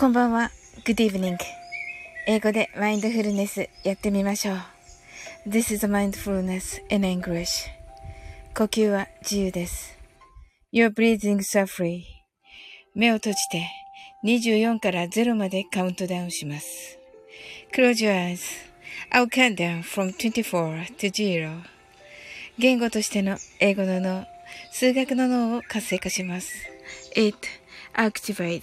こんばんは。Good evening. 英語でマインドフルネスやってみましょう。This is mindfulness in English. 呼吸は自由です。You're breathing so free. 目を閉じて24から0までカウントダウンします。Close your eyes. I'll count down from 24 to 0. 言語としての英語の脳、数学の脳を活性化します。It activates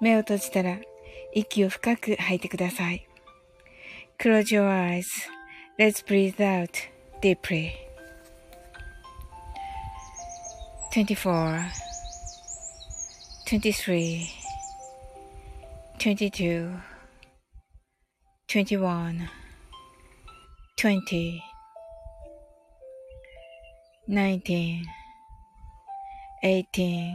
目を閉じたら息を深く吐いてください。Close your eyes.Let's breathe out deeply. 24 23 22 21 20 19 18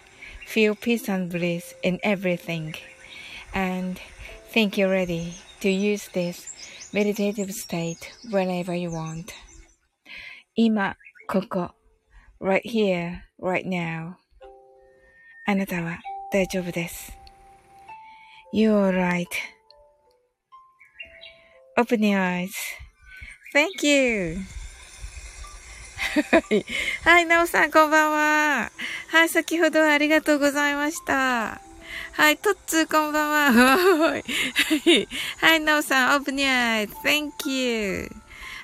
Feel peace and bliss in everything. And think you're ready to use this meditative state whenever you want. 今、ここ、right here, right now. あなたは大丈夫です。You're right. Open your eyes. Thank you. はい。なおさん、こんばんは。はい、先ほどはありがとうございました。はい、とっつー、こんばんは。はい。なおさん、オープニャー Thank you.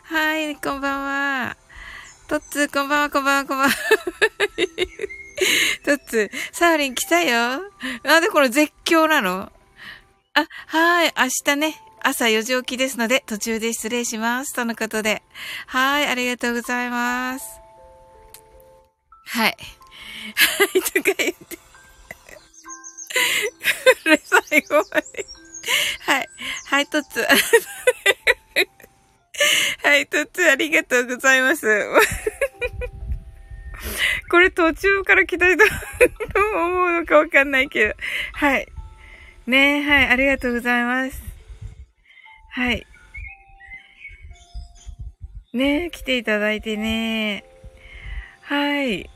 はい、こんばんは。とっつー、こんばんは、こんばんは、こんばんは。とっつー、サーリン来たよ。なんでこれ絶叫なの？あ、はい、明日ね、朝4時起きですので、途中で失礼します。とのことで。はい、ありがとうございます。はい。はい、とか言って。これ最後まで。はい。はい、とつ。はい、とつ、ありがとうございます。これ途中から来た人どう思うのかわかんないけど。はい。ねえはい、ありがとうございます。はい。ね来ていただいてね。はい。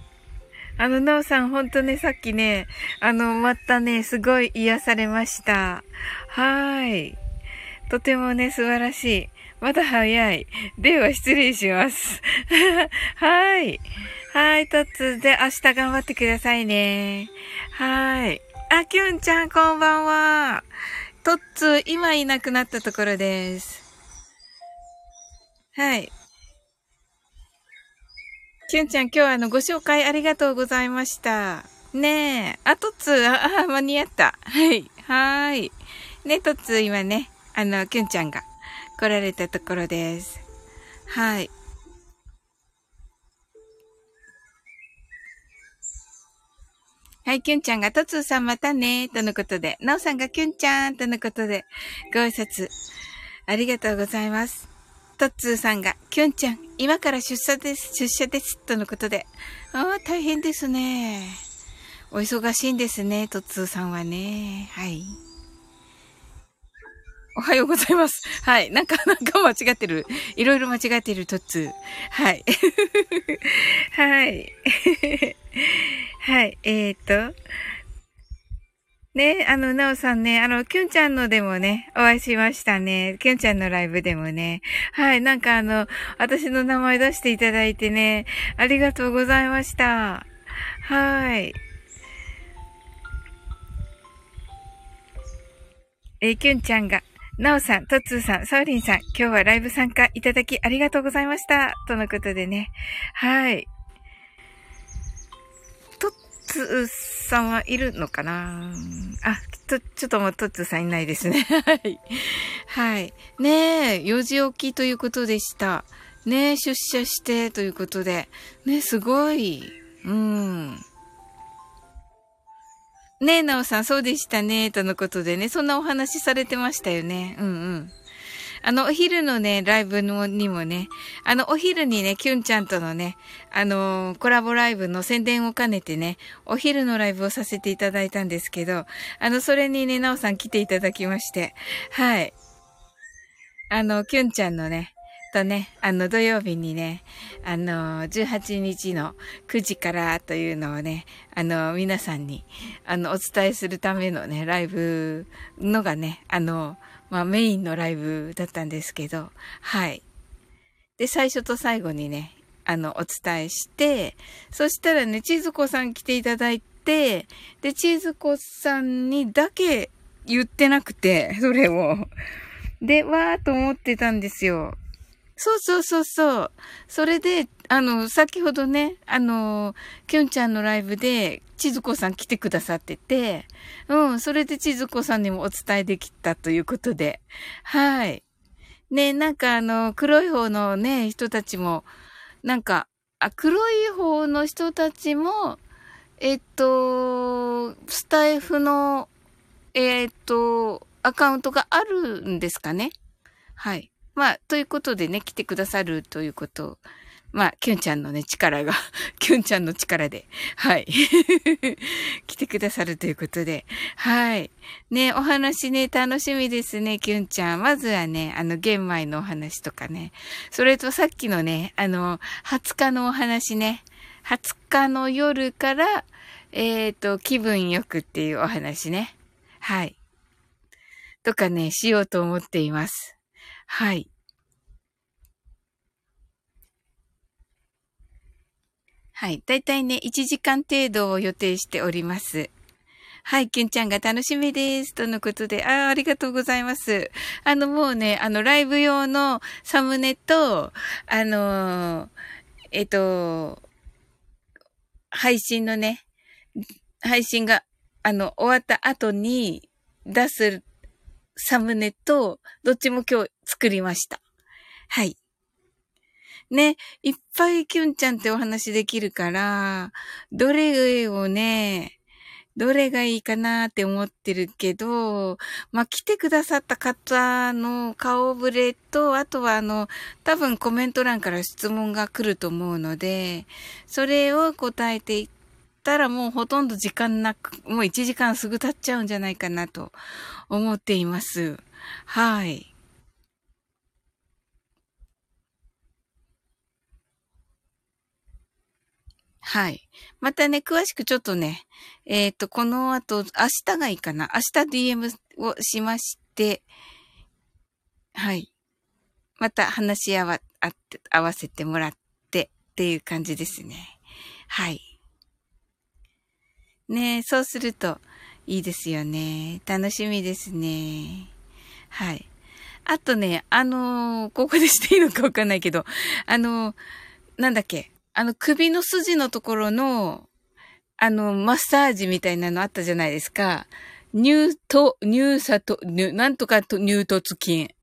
あの、なおさん、ほんとね、さっきね、あの、またね、すごい癒されました。はい。とてもね、素晴らしい。まだ早い。では、失礼します。はい。はい、とつで、明日頑張ってくださいね。はい。あ、きゅんちゃん、こんばんは。トッツー、今いなくなったところです。はい。キュンちゃん、今日はあの、ご紹介ありがとうございました。ねえ。あ、トッツー、あ、あ間に合った。はい。はーい。ね、とつ今ね、あの、きゅんちゃんが来られたところです。はい。はい、きゅんちゃんが、とつーさんまたね、とのことで、なおさんがきゅんちゃん、とのことで、ご挨拶、ありがとうございます。とつーさんが、きゅんちゃん、今から出社です、出社です、とのことで。ああ、大変ですね。お忙しいんですね、とつーさんはね。はい。おはようございます。はい。なんか、なんか間違ってる。いろいろ間違ってる、トッツー。はい。はい。はい。えー、っと。ね、あの、なおさんね、あの、きゅんちゃんのでもね、お会いしましたね。きゅんちゃんのライブでもね。はい、なんかあの、私の名前出していただいてね、ありがとうございました。はい。えきゅんちゃんが、なおさん、とっつーさん、サウリンさん、今日はライブ参加いただきありがとうございました。とのことでね。はい。とっつーさんはいるのかな？あ、と、ちょっともうとっつーさんいないですね。はい。はい。ねえ、4時起きということでした。ねえ、出社してということで。ねすごい。うん。ねえ、なおさん、そうでしたね、とのことでね、そんなお話されてましたよね。うんうん。あの、お昼のね、ライブのにもね、あの、お昼にね、キュンちゃんとのね、あのー、コラボライブの宣伝を兼ねてね、お昼のライブをさせていただいたんですけど、あの、それにね、なおさん来ていただきまして、はい。あの、キュンちゃんのね、とね、あの、土曜日にね、あの、18日の9時からというのをね、あの、皆さんに、あの、お伝えするためのね、ライブのがね、あの、まあメインのライブだったんですけど、はい。で、最初と最後にね、あの、お伝えして、そしたらね、チーズ子さん来ていただいて、で、チーズ子さんにだけ言ってなくて、それを。で、わーと思ってたんですよ。そうそうそうそう。それで、あの、先ほどね、あの、きょんちゃんのライブで、ちずこさん来てくださってて、うん、それでちずこさんにもお伝えできたということで、はい。ね、なんかあの、黒い方のね、人たちも、なんか、あ、黒い方の人たちも、えっと、スタイフの、えっと、アカウントがあるんですかねはい。まあ、ということでね、来てくださるということまあ、キュンちゃんのね、力が、キュンちゃんの力で、はい。来てくださるということで、はい。ね、お話ね、楽しみですね、キュンちゃん。まずはね、あの、玄米のお話とかね。それとさっきのね、あの、20日のお話ね。20日の夜から、えっ、ー、と、気分よくっていうお話ね。はい。とかね、しようと思っています。はい。はい。だいたいね、1時間程度を予定しております。はい、キュンちゃんが楽しみです。とのことで、ああ、ありがとうございます。あの、もうね、あの、ライブ用のサムネと、あのー、えっと、配信のね、配信が、あの、終わった後に出すサムネと、どっちも今日作りました。はい。ね、いっぱいキュンちゃんってお話できるから、どれをね、どれがいいかなって思ってるけど、まあ、来てくださった方の顔ぶれと、あとはあの、多分コメント欄から質問が来ると思うので、それを答えていったらもうほとんど時間なく、もう1時間すぐ経っちゃうんじゃないかなと思っています。はい。はい。またね、詳しくちょっとね、えっ、ー、と、この後、明日がいいかな。明日 DM をしまして、はい。また話し合わ、あって、合わせてもらってっていう感じですね。はい。ねそうするといいですよね。楽しみですね。はい。あとね、あのー、ここでしていいのかわかんないけど、あのー、なんだっけ、あの首の筋のところの、あの、マッサージみたいなのあったじゃないですか。乳と、乳砂と、なんとかと乳突筋。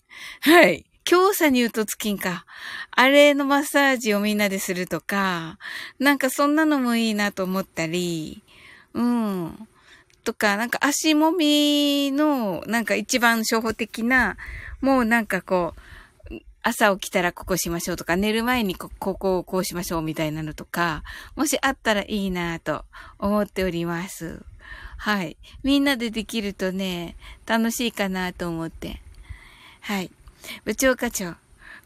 はい。強鎖乳突筋か。あれのマッサージをみんなでするとか、なんかそんなのもいいなと思ったり、うん。とか、なんか足もみの、なんか一番初歩的な、もうなんかこう、朝起きたらここしましょうとか、寝る前にここをこうしましょうみたいなのとか、もしあったらいいなと思っております。はい。みんなでできるとね、楽しいかなと思って。はい。部長課長、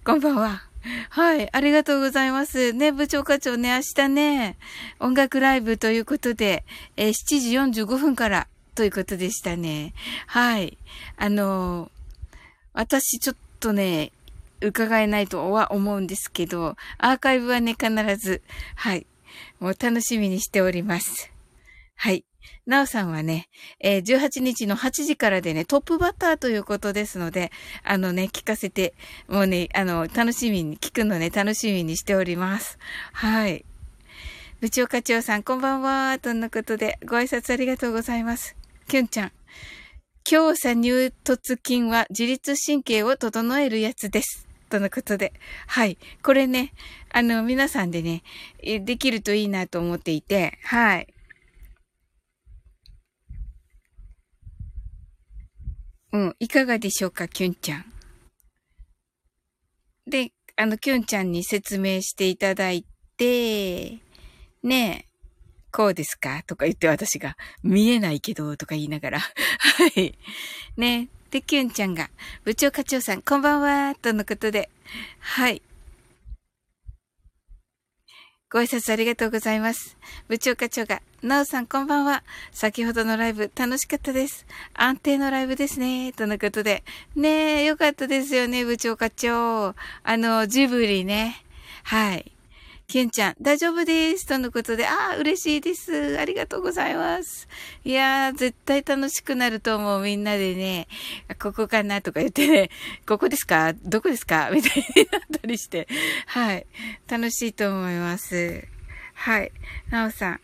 こんばんは。はい、ありがとうございます。ね、部長課長ね、明日ね、音楽ライブということで、えー、7時45分からということでしたね。はい。あのー、私ちょっとね、伺えないとは思うんですけど、アーカイブはね、必ず、はい、もう楽しみにしております。はい。なおさんはね、えー、18日の8時からでね、トップバッターということですので、あのね、聞かせて、もうね、あの、楽しみに、聞くのね、楽しみにしております。はい。部長課長さん、こんばんは。とのことで、ご挨拶ありがとうございます。きゅんちゃん。強鎖乳突筋は自律神経を整えるやつです。とのことで。はい。これね、あの、皆さんでね、できるといいなと思っていて、はい。うん、いかがでしょうか、キュンちゃん。で、あの、キュンちゃんに説明していただいて、ねえ、こうですか？とか言って私が、見えないけど、とか言いながら。はい。ねで、キュンちゃんが、部長課長さん、こんばんは、とのことで。はい。ご挨拶ありがとうございます。部長課長が、なおさんこんばんは。先ほどのライブ楽しかったです。安定のライブですね。とのことで。ねえ、よかったですよね、部長課長。あの、ジブリね。はい。ケンちゃん、大丈夫です。とのことで、ああ、嬉しいです。ありがとうございます。いやー、絶対楽しくなると思う。みんなでね、ここかなとか言ってね、ここですか？どこですか？みたいになったりして、はい。楽しいと思います。はい。なおさん、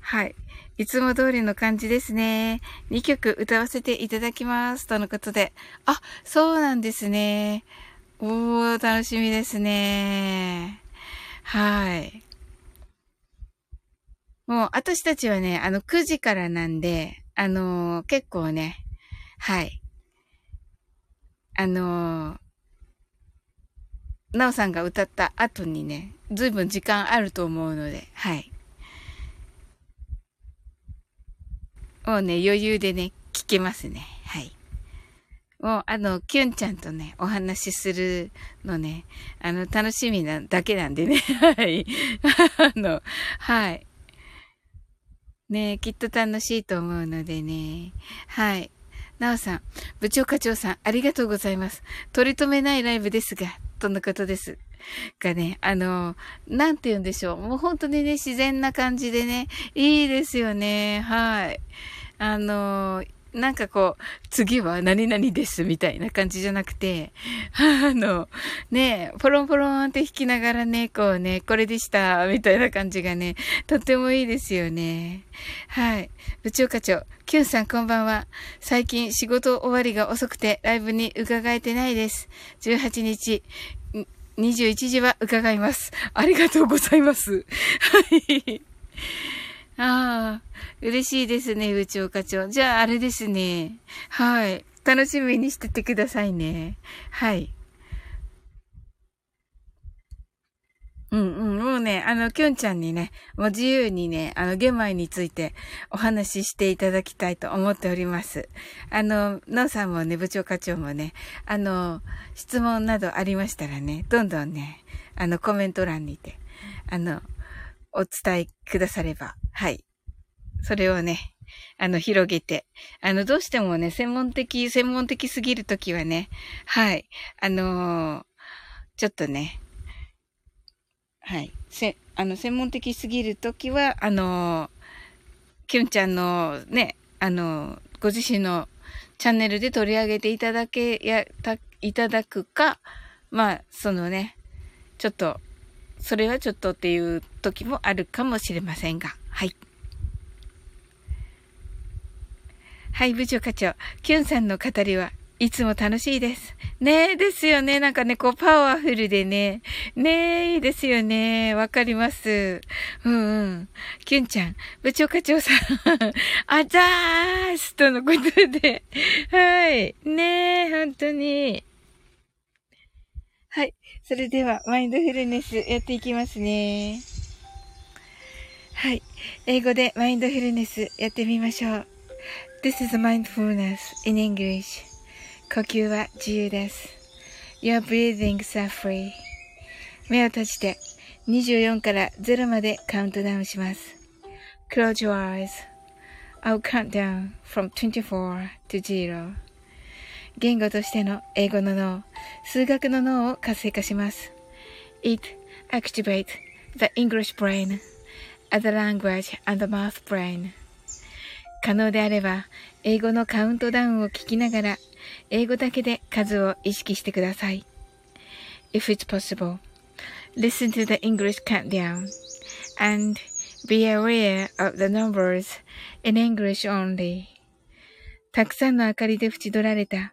はい。いつも通りの感じですね。2曲歌わせていただきます。とのことで。あ、そうなんですね。おー、楽しみですね。はい。もう、私たちはね、あの、9時からなんで、あのー、結構ね、はい。あのー、なおさんが歌った後にね、ずいぶん時間あると思うので、はい。もうね、余裕でね、聞けますね。もう、あの、キュンちゃんとね、お話しするのね、あの、楽しみなだけなんでね。はい。あの、はい。ねきっと楽しいと思うのでね。はい。なおさん、部長課長さん、ありがとうございます。取り留めないライブですが、とのことです。がね、あの、なんて言うんでしょう。もう本当にね、自然な感じでね、いいですよね。はい。あの、なんかこう、次は何々ですみたいな感じじゃなくて、あの、ね、ポロンポロンって弾きながらね、こうね、これでした、みたいな感じがね、とってもいいですよね。はい。部長課長、キュンさんこんばんは。最近仕事終わりが遅くてライブに伺えてないです。18日、21時は伺います。ありがとうございます。はい。ああ、嬉しいですね、部長課長。じゃあ、あれですね。はい。楽しみにしててくださいね。はい。うんうん。もうね、あの、きゅんちゃんにね、もう自由にね、あの、玄米についてお話ししていただきたいと思っております。あの、のうさんもね、部長課長もね、あの、質問などありましたらね、どんどんね、あの、コメント欄にて、あの、お伝えくだされば、はい。それをね、あの、広げて。あの、どうしてもね、専門的、専門的すぎるときはね、はい。あのー、ちょっとね、はい。せ、あの、専門的すぎるときは、あのー、きゅんちゃんのね、あのー、ご自身のチャンネルで取り上げていただけ、や、た、いただくか、まあ、そのね、ちょっと、それはちょっとっていう時もあるかもしれませんが、はい。はい、部長課長。キュンさんの語りはいつも楽しいです。ねえ、ですよね。なんかね、こう、パワフルでね。ねえ、いいですよね。わかります。うんうん。キュンちゃん、部長課長さん、あざーすとのことで。はい。ねえ、本当に。それでは、マインドフルネスやっていきますね。はい。英語でマインドフルネスやってみましょう。This is mindfulness in English. 呼吸は自由です。Your breathings are free. 目を閉じて24から0までカウントダウンします。Close your eyes. I'll count down from 24 to 0. 言語としての英語の脳、数学の脳を活性化します。It activates the English brain, as the language and the math brain. 可能であれば、英語のカウントダウンを聞きながら、英語だけで数を意識してください。If it's possible, listen to the English countdown and be aware of the numbers in English only. たくさんの明かりで縁取られた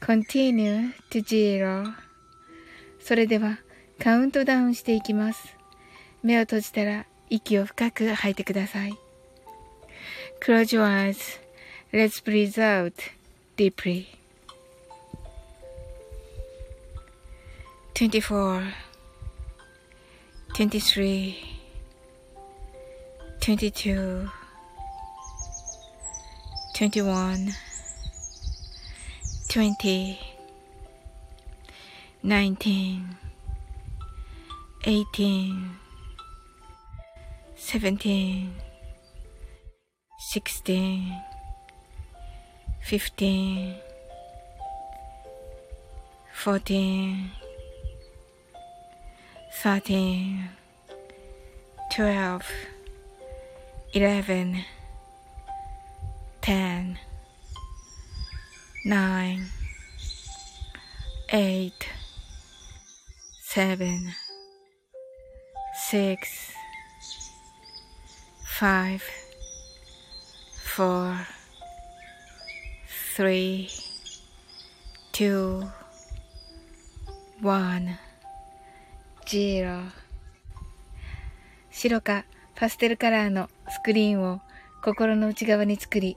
continue to zero それではカウントダウンしていきます。目を閉じたら息を深く吐いてください。Close your eyes. Let's breathe out deeply. 24 23 22 21 20 19 18 17 16 15 14 13 12 11 10 nine, eight, seven, six, five, four, three, two, one, zero. 白かパステルカラーのスクリーンを心の内側に作り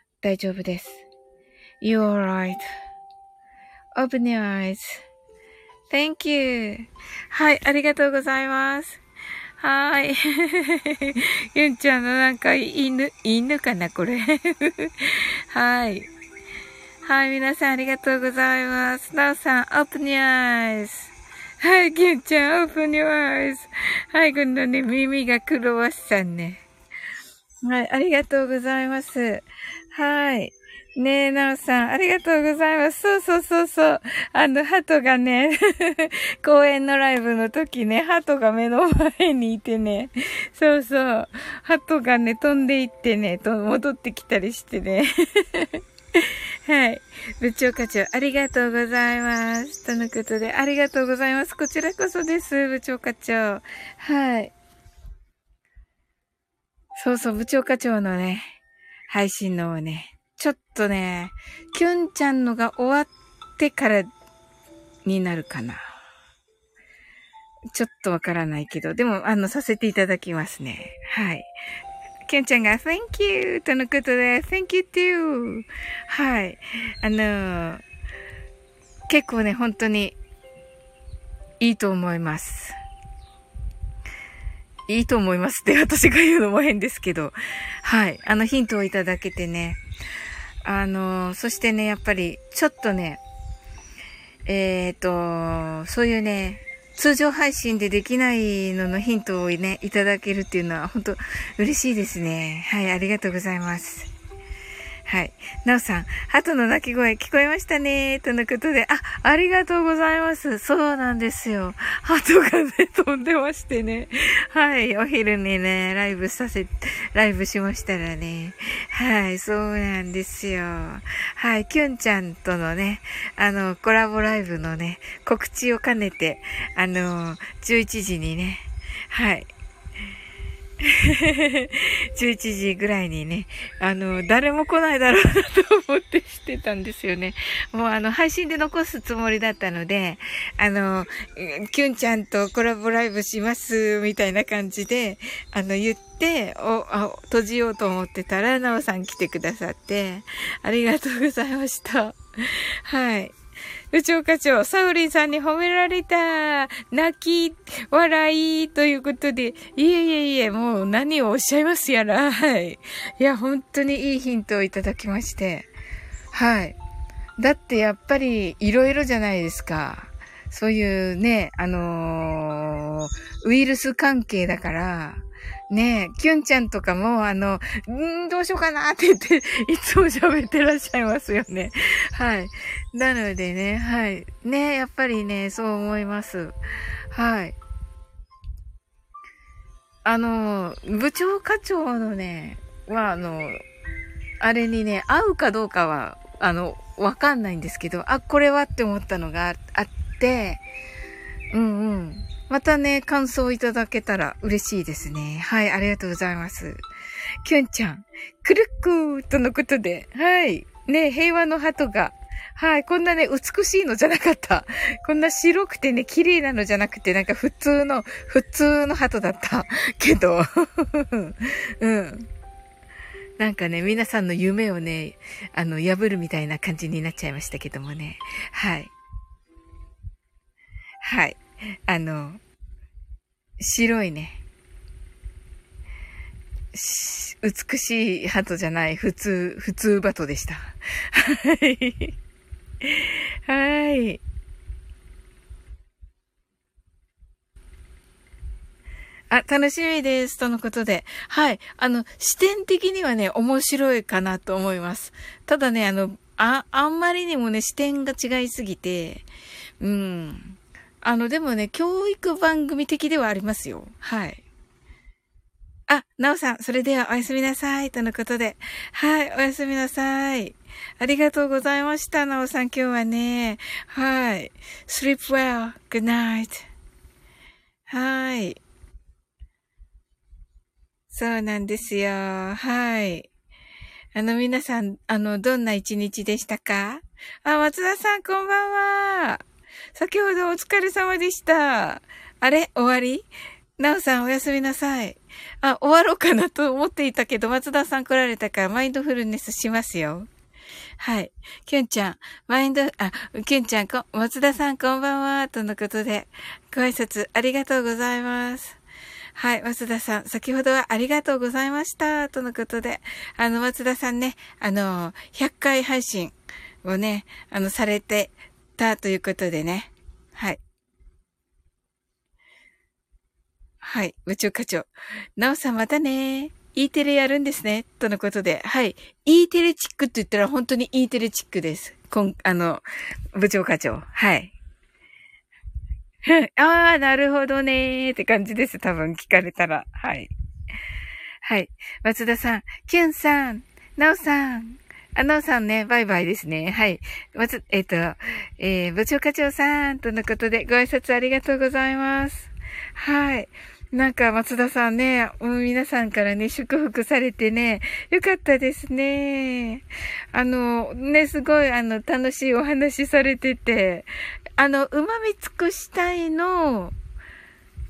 大丈夫です。You're right.Open your eyes.Thank you. はい、ありがとうございます。はーい。ゆんちゃんのなんか犬、犬かなこれ。はい。はい、皆さんありがとうございます。なおさん、open your eyes. はい、ケンちゃん、open your eyes. はい、今度ね、耳がクロワッサンね。はい、ありがとうございます。はい。ねえ、なおさん、ありがとうございます。そうそうそうそう。あの、鳩がね、公演のライブの時ね、鳩が目の前にいてね、そうそう。鳩がね、飛んでいってね、と戻ってきたりしてね。はい。部長課長、ありがとうございます。とのことで、ありがとうございます。こちらこそです、部長課長。はい。そうそう、部長課長のね、配信のをね、ちょっとね、キュンちゃんのが終わってからになるかな。ちょっとわからないけど、でも、あの、させていただきますね。はい。きゅんちゃんが Thank you! とのことで Thank you too! はい。あのー、結構ね、本当にいいと思います。いいと思いますって私が言うのも変ですけど。はい。あのヒントをいただけてね。あの、そしてね、やっぱり、ちょっとね、えっ、ー、と、そういうね、通常配信でできないののヒントをね、いただけるっていうのは本当嬉しいですね。はい、ありがとうございます。はい。なおさん、鳩の鳴き声聞こえましたねとのことで、あ、ありがとうございます。そうなんですよ。鳩がね、飛んでましてね。はい。お昼にね、ライブさせ、ライブしましたらね。はい。そうなんですよ。はい。キュンちゃんとのね、あの、コラボライブのね、告知を兼ねて、あの、11時にね、はい。11時ぐらいにね、あの、誰も来ないだろうなと思ってしてたんですよね。もうあの、配信で残すつもりだったので、あの、キュンちゃんとコラボライブします、みたいな感じで、あの、言って、お、あ、閉じようと思ってたら、なおさん来てくださって、ありがとうございました。はい。部長課長、サウリンさんに褒められた泣き、笑い、ということで、いえいえいえ、もう何をおっしゃいますやら、はい。いや、本当にいいヒントをいただきまして、はい。だってやっぱり、いろいろじゃないですか。そういうね、あのー、ウイルス関係だから、ねえ、キュンちゃんとかも、あの、んどうしようかなって言って、いつも喋ってらっしゃいますよね。はい。なのでね、はい。ねえやっぱりね、そう思います。はい。あの、部長課長のね、は、あの、あれにね、合うかどうかは、あの、わかんないんですけど、あ、これはって思ったのがあって、うんうん。またね、感想いただけたら嬉しいですね。はい、ありがとうございます。キュンちゃん、クルックーとのことで、はい。ね、平和の鳩が、はい、こんなね、美しいのじゃなかった。こんな白くてね、綺麗なのじゃなくて、なんか普通の、普通の鳩だった。けど、うん。なんかね、皆さんの夢をね、あの、破るみたいな感じになっちゃいましたけどもね。はい。はい。あの、白いね。美しい鳩じゃない、普通、普通バトでした。はい。はい。あ、楽しみです。とのことで。はい。あの、視点的にはね、面白いかなと思います。ただね、あの、あ、あんまりにもね、視点が違いすぎて、うん。あの、でもね、教育番組的ではありますよ。はい。あ、なおさん、それではおやすみなさい。とのことで。はい、おやすみなさい。ありがとうございました、なおさん、今日はね。はい。sleep well. good night. はい。そうなんですよ。はい。あの、皆さん、あの、どんな一日でしたか？あ、松田さん、こんばんは。先ほどお疲れ様でした。あれ？終わり？なおさんおやすみなさい。あ、終わろうかなと思っていたけど、松田さん来られたからマインドフルネスしますよ。はい。きゅんちゃん、マインド、あ、きゅんちゃん、こ、松田さんこんばんは、とのことで、ご挨拶ありがとうございます。はい、松田さん、先ほどはありがとうございました、とのことで、あの、松田さんね、あの、100回配信をね、あの、されてたということでね。はい。はい。部長課長。なおさんまたね。E テレやるんですね。とのことで。はい。E テレチックって言ったら本当に E テレチックです。こん、あの、部長課長。はい。ああ、なるほどねーって感じです。多分聞かれたら。はい。はい。松田さん、キュンさん、なおさん、あのさんね、バイバイですね。はい。まず、えっ、ー、と、えー、部長課長さん、とのことでご挨拶ありがとうございます。はい。なんか、松田さんね、皆さんからね、祝福されてね、よかったですね。あの、ね、すごい、あの、楽しいお話されてて、あの、旨味尽くしたいの、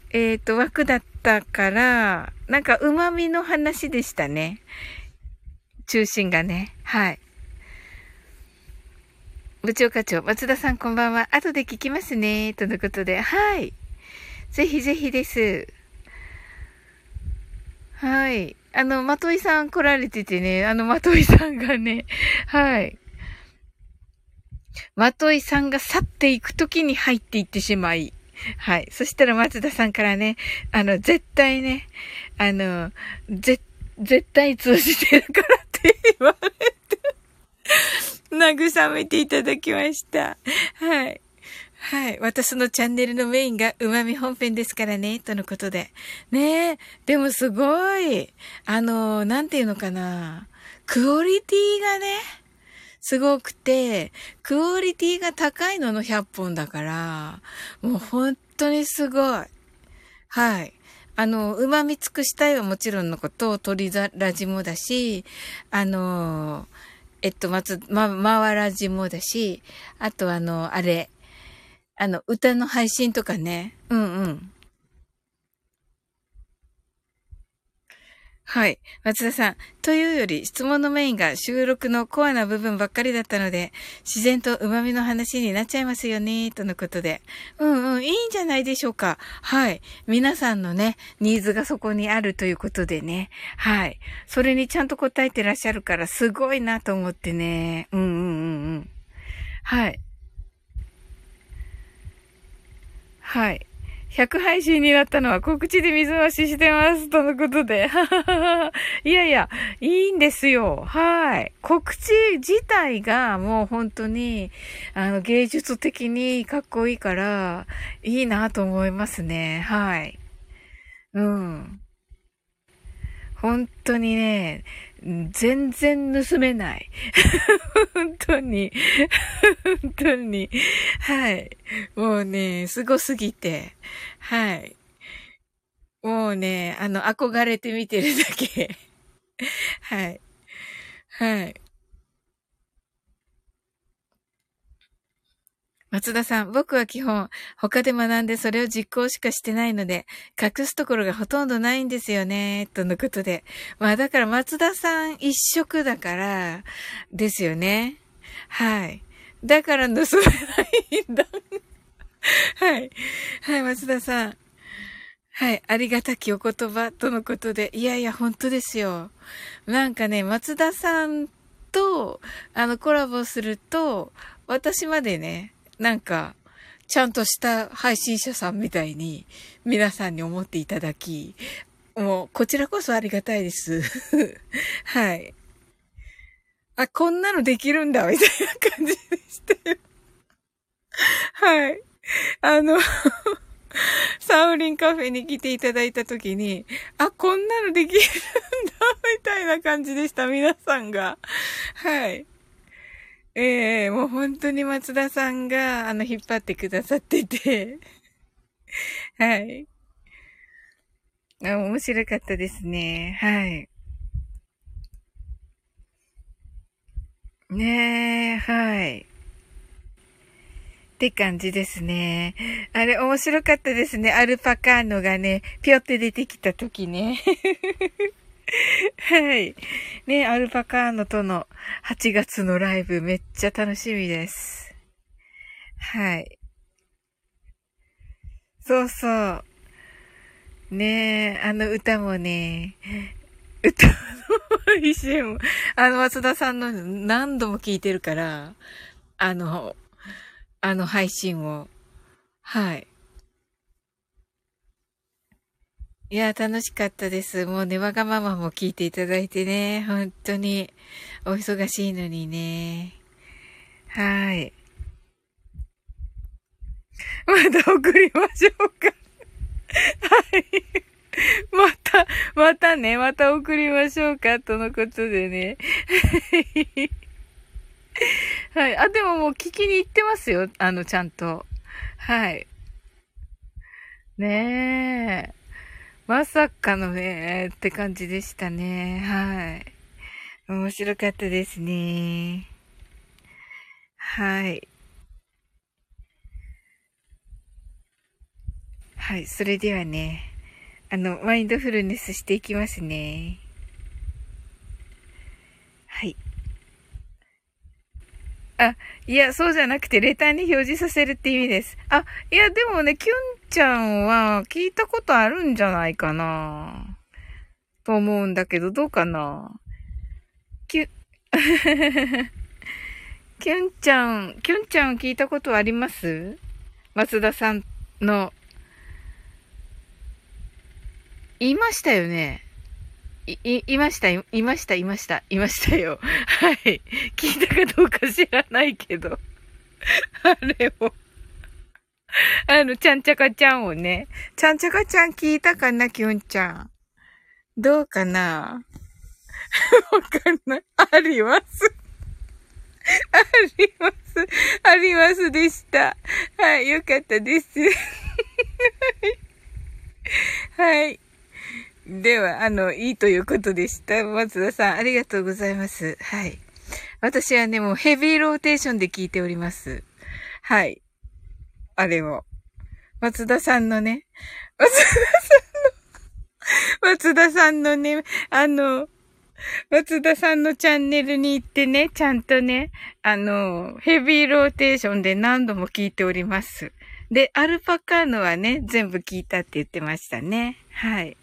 えっ、ー、と、枠だっったから、なんか旨味の話でしたね。中心がね。はい。部長課長、松田さんこんばんは。後で聞きますね。とのことで。はい。ぜひぜひです。はい。あの、まといさん来られててね、あの、まといさんがね、はい。まといさんが去っていくときに入っていってしまい、はい。そしたら松田さんからね、あの、絶対ね、あの、ぜ、絶対通じてるから言われて、慰めていただきました。はい。はい。私のチャンネルのメインが旨味本編ですからね、とのことで。ねえ。でもすごい、あの、なんていうのかな。クオリティがね、すごくて、クオリティが高いのの100本だから、もう本当にすごい。はい。あの、旨み尽くしたいはもちろんのこと、鳥ラジもだし、あの、えっと、まつ、ま、まわらじもだし、あとあの、あれ、あの、歌の配信とかね。うんうん。はい。松田さん。というより、質問のメインが収録のコアな部分ばっかりだったので、自然と旨味の話になっちゃいますよね、とのことで。うんうん、いいんじゃないでしょうか。はい。皆さんのね、ニーズがそこにあるということでね。はい。それにちゃんと答えてらっしゃるから、すごいなと思ってね。うんうんうんうん。はい。はい。100配信になったのは告知で水増ししてます。とのことで。いやいや、いいんですよ。はい。告知自体がもう本当に、あの、芸術的にかっこいいから、いいなと思いますね。はい。うん。本当にね、全然盗めない。本当に。本当に。はい。もうね、すすぎて。はい。もうね、あの、憧れて見てるだけ。はい。はい。松田さん、僕は基本、他で学んでそれを実行しかしてないので、隠すところがほとんどないんですよね、とのことで。まあだから松田さん一色だから、ですよね。はい。だから盗めないんだ。はい。はい、松田さん。はい。ありがたきお言葉とのことで。いやいや、本当ですよ。なんかね、松田さんと、あの、コラボすると、私までね、なんか、ちゃんとした配信者さんみたいに皆さんに思っていただき、もう、こちらこそありがたいです。はい。あ、こんなのできるんだ、みたいな感じでしたよ。はい。あの サウリンカフェに来ていただいたときに、あ、こんなのできるんだ、みたいな感じでした、皆さんが。はい。ええー、もう本当に松田さんが、あの、引っ張ってくださってて、はい。あ面白かったですね。はい。ねえ、はい。って感じですね。あれ、面白かったですね。アルパカーノがね、ぴょって出てきた時ね。はい。ね、アルパカーノとの8月のライブめっちゃ楽しみです。はい。そうそう。ねえあの歌もね、歌の配信も、あの松田さんの何度も聞いてるから、あの、あの配信を。はい。いや、楽しかったです。もうね、わがままも聞いていただいてね、本当にお忙しいのにね。はい。また送りましょうか。はい。また、またね、また送りましょうか、とのことでね。はい。あ、でももう聞きに行ってますよ。あの、ちゃんと。はい。ねえ。まさかのね、って感じでしたね。はい。面白かったですね。はい。はい。それではね、あの、マインドフルネスしていきますね。はい。あ、いや、そうじゃなくて、レターに表示させるって意味です。あ、いや、でもね、キュンちゃんは聞いたことあるんじゃないかな。と思うんだけど、どうかな。キュ、キュンちゃん、キュンちゃん聞いたことあります？松田さんの。言いましたよね。い、い、ました、いました、いました、いましたよ。はい。聞いたかどうか知らないけど。あれを。あの、ちゃんちゃかちゃんをね。ちゃんちゃかちゃん聞いたかな、きゅんちゃん。どうかな？わかんない。あります。あります。ありますでした。はい、よかったです。はい。では、あの、いいということでした。松田さん、ありがとうございます。はい。私はね、もうヘビーローテーションで聞いております。はい。あれを。松田さんのね、松田さんの、松田さんのね、あの、松田さんのチャンネルに行ってね、ちゃんとね、あの、ヘビーローテーションで何度も聞いております。で、アルパカーノはね、全部聞いたって言ってましたね。はい。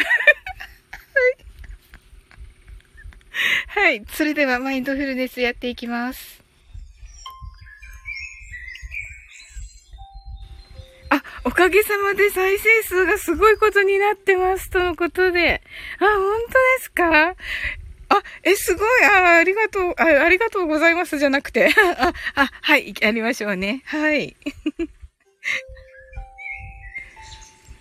はい。それではマインドフルネスやっていきます。あ、おかげさまで再生数がすごいことになってます。とのことで。あ、本当ですか？あ、え、すごい。あ、ありがとう、あありがとうございますじゃなくて。あ、あ、はい、やりましょうね。はい。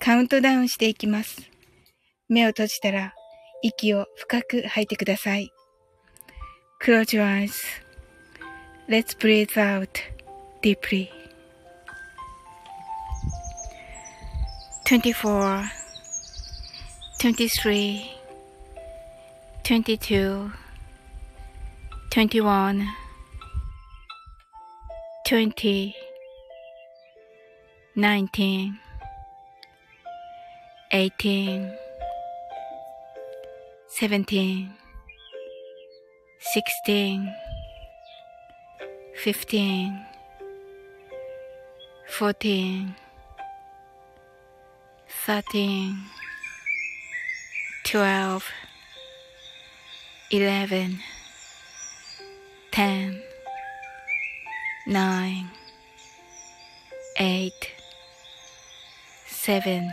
カウントダウンしていきます。目を閉じたら息を深く吐いてください。Close your eyes.Let's breathe out deeply. 24 23 22 21 20 19 18 17 16 15 14 thirteen, twelve, eleven, ten, nine, eight, seven,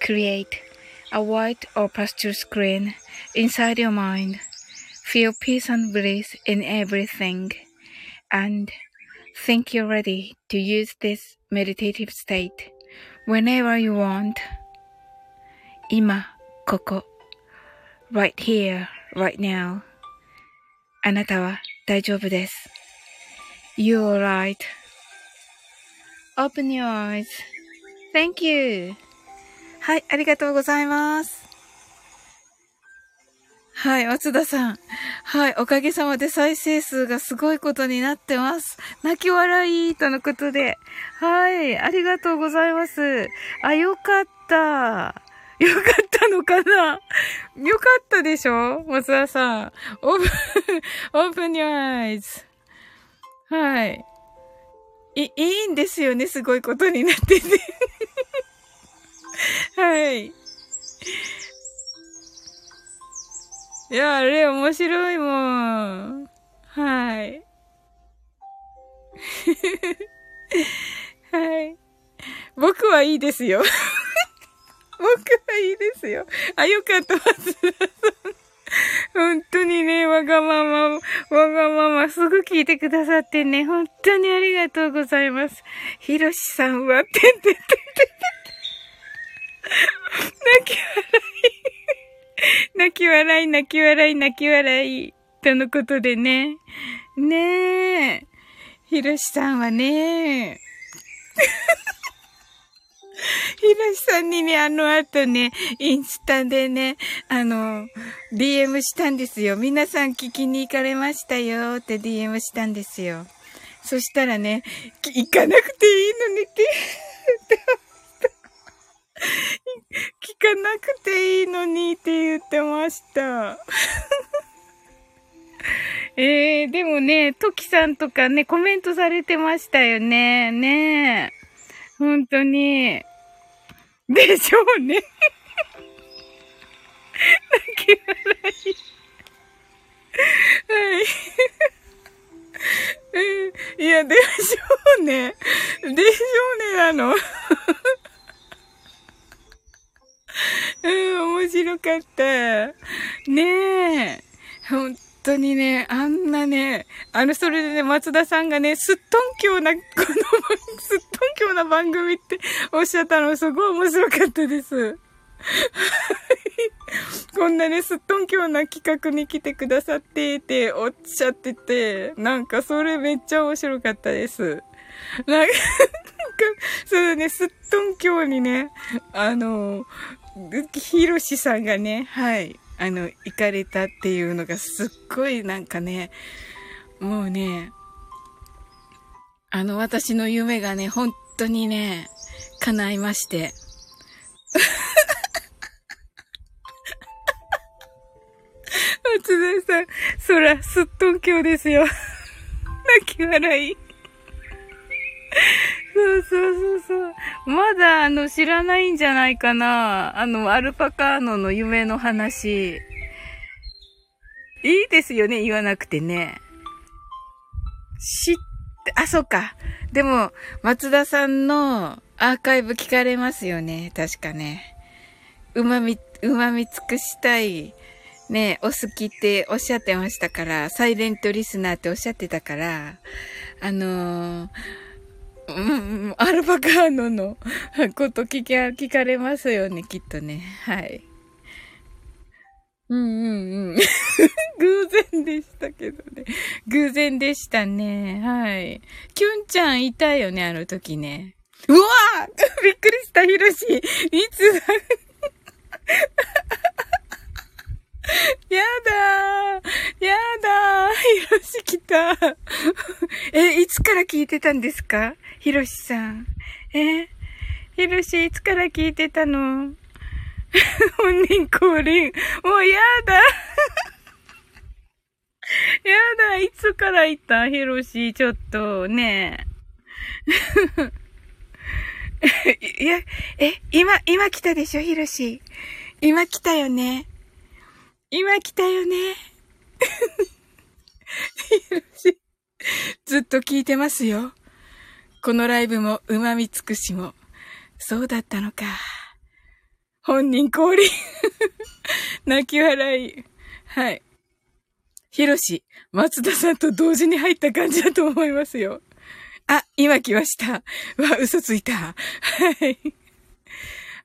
create a white or pastel screen inside your mind. Feel peace and bliss in everything. And think you're ready to use this meditative state whenever you want. 今、ここ。right here, right now. あなたは大丈夫です。You're right.Open your eyes.Thank you. はい、ありがとうございます。はい、松田さん。はい、おかげさまで再生数がすごいことになってます。泣き笑いとのことで。はい、ありがとうございます。あ、よかった。よかったのかなよかったでしょ？松田さん。オープン、オープン your eyes. はい。い、いいんですよね。すごいことになってて。はい。いや、あれ面白いもん。はい。はい。僕はいいですよ。僕はいいですよ。あ、よかった、松田さん。本当にね、わがまま、わがまますぐ聞いてくださってね、本当にありがとうございます。ひろしさんは、てんてんてんてん。泣き笑い。泣き笑い、泣き笑い、泣き笑い。とのことでね。ねえ。ひろしさんはね。ひろしさんにね、あの後ね、インスタでね、あの、DM したんですよ。皆さん聞きに行かれましたよって DM したんですよ。そしたらね、行かなくていいのにって。聞かなくていいのにって言ってました。えー、でもね、トキさんとかね、コメントされてましたよね。ねえ。本当に。でしょうね。泣き笑い。はい。いや、でしょうね。でしょうね、あの。うん、面白かった。ねえ。本当にね、あんなね、あの、それでね、松田さんがね、すっとんきょうな、この、すっとんきょうな番組っておっしゃったの、すごい面白かったです。こんなね、すっとんきょうな企画に来てくださってっておっしゃってて、なんかそれめっちゃ面白かったです。なんか、それね、すっとんきょうにね、あの、ひろしさんがね、はい。あの、行かれたっていうのがすっごいなんかね、もうね、あの、私の夢がね、本当にね、叶いまして。松田さん、空、すっとんきょうですよ。泣き笑い。そうそうそうそう。まだ、あの、知らないんじゃないかな。あの、アルパカーノの夢の話。いいですよね、言わなくてね。知って、あ、そっか。でも、松田さんのアーカイブ聞かれますよね。確かね。うまみ、うまみ尽くしたい。ね、お好きっておっしゃってましたから、サイレントリスナーっておっしゃってたから、あのーうん、アルパカーノのこと聞か、聞かれますよね、きっとね。はい。うんうんうん。偶然でしたけどね。偶然でしたね。はい。キュンちゃんいたよね、あの時ね。うわ びっくりした、ヒロシ。いつだ やだーやだーヒロシ来たえ、いつから聞いてたんですか？ひろしさん。えひろし、いつから聞いてたの？本人降臨。もうやだ やだ、いつから言った？ひろし、ちょっと、ねえ。いや、え、今、今来たでしょ、ひろし。今来たよね。今来たよね。ずっと聞いてますよ。このライブも旨味尽くしも。そうだったのか。本人降臨。泣き笑い。はい。ひろし、松田さんと同時に入った感じだと思いますよ。あ、今来ました。わ、嘘ついた。はい。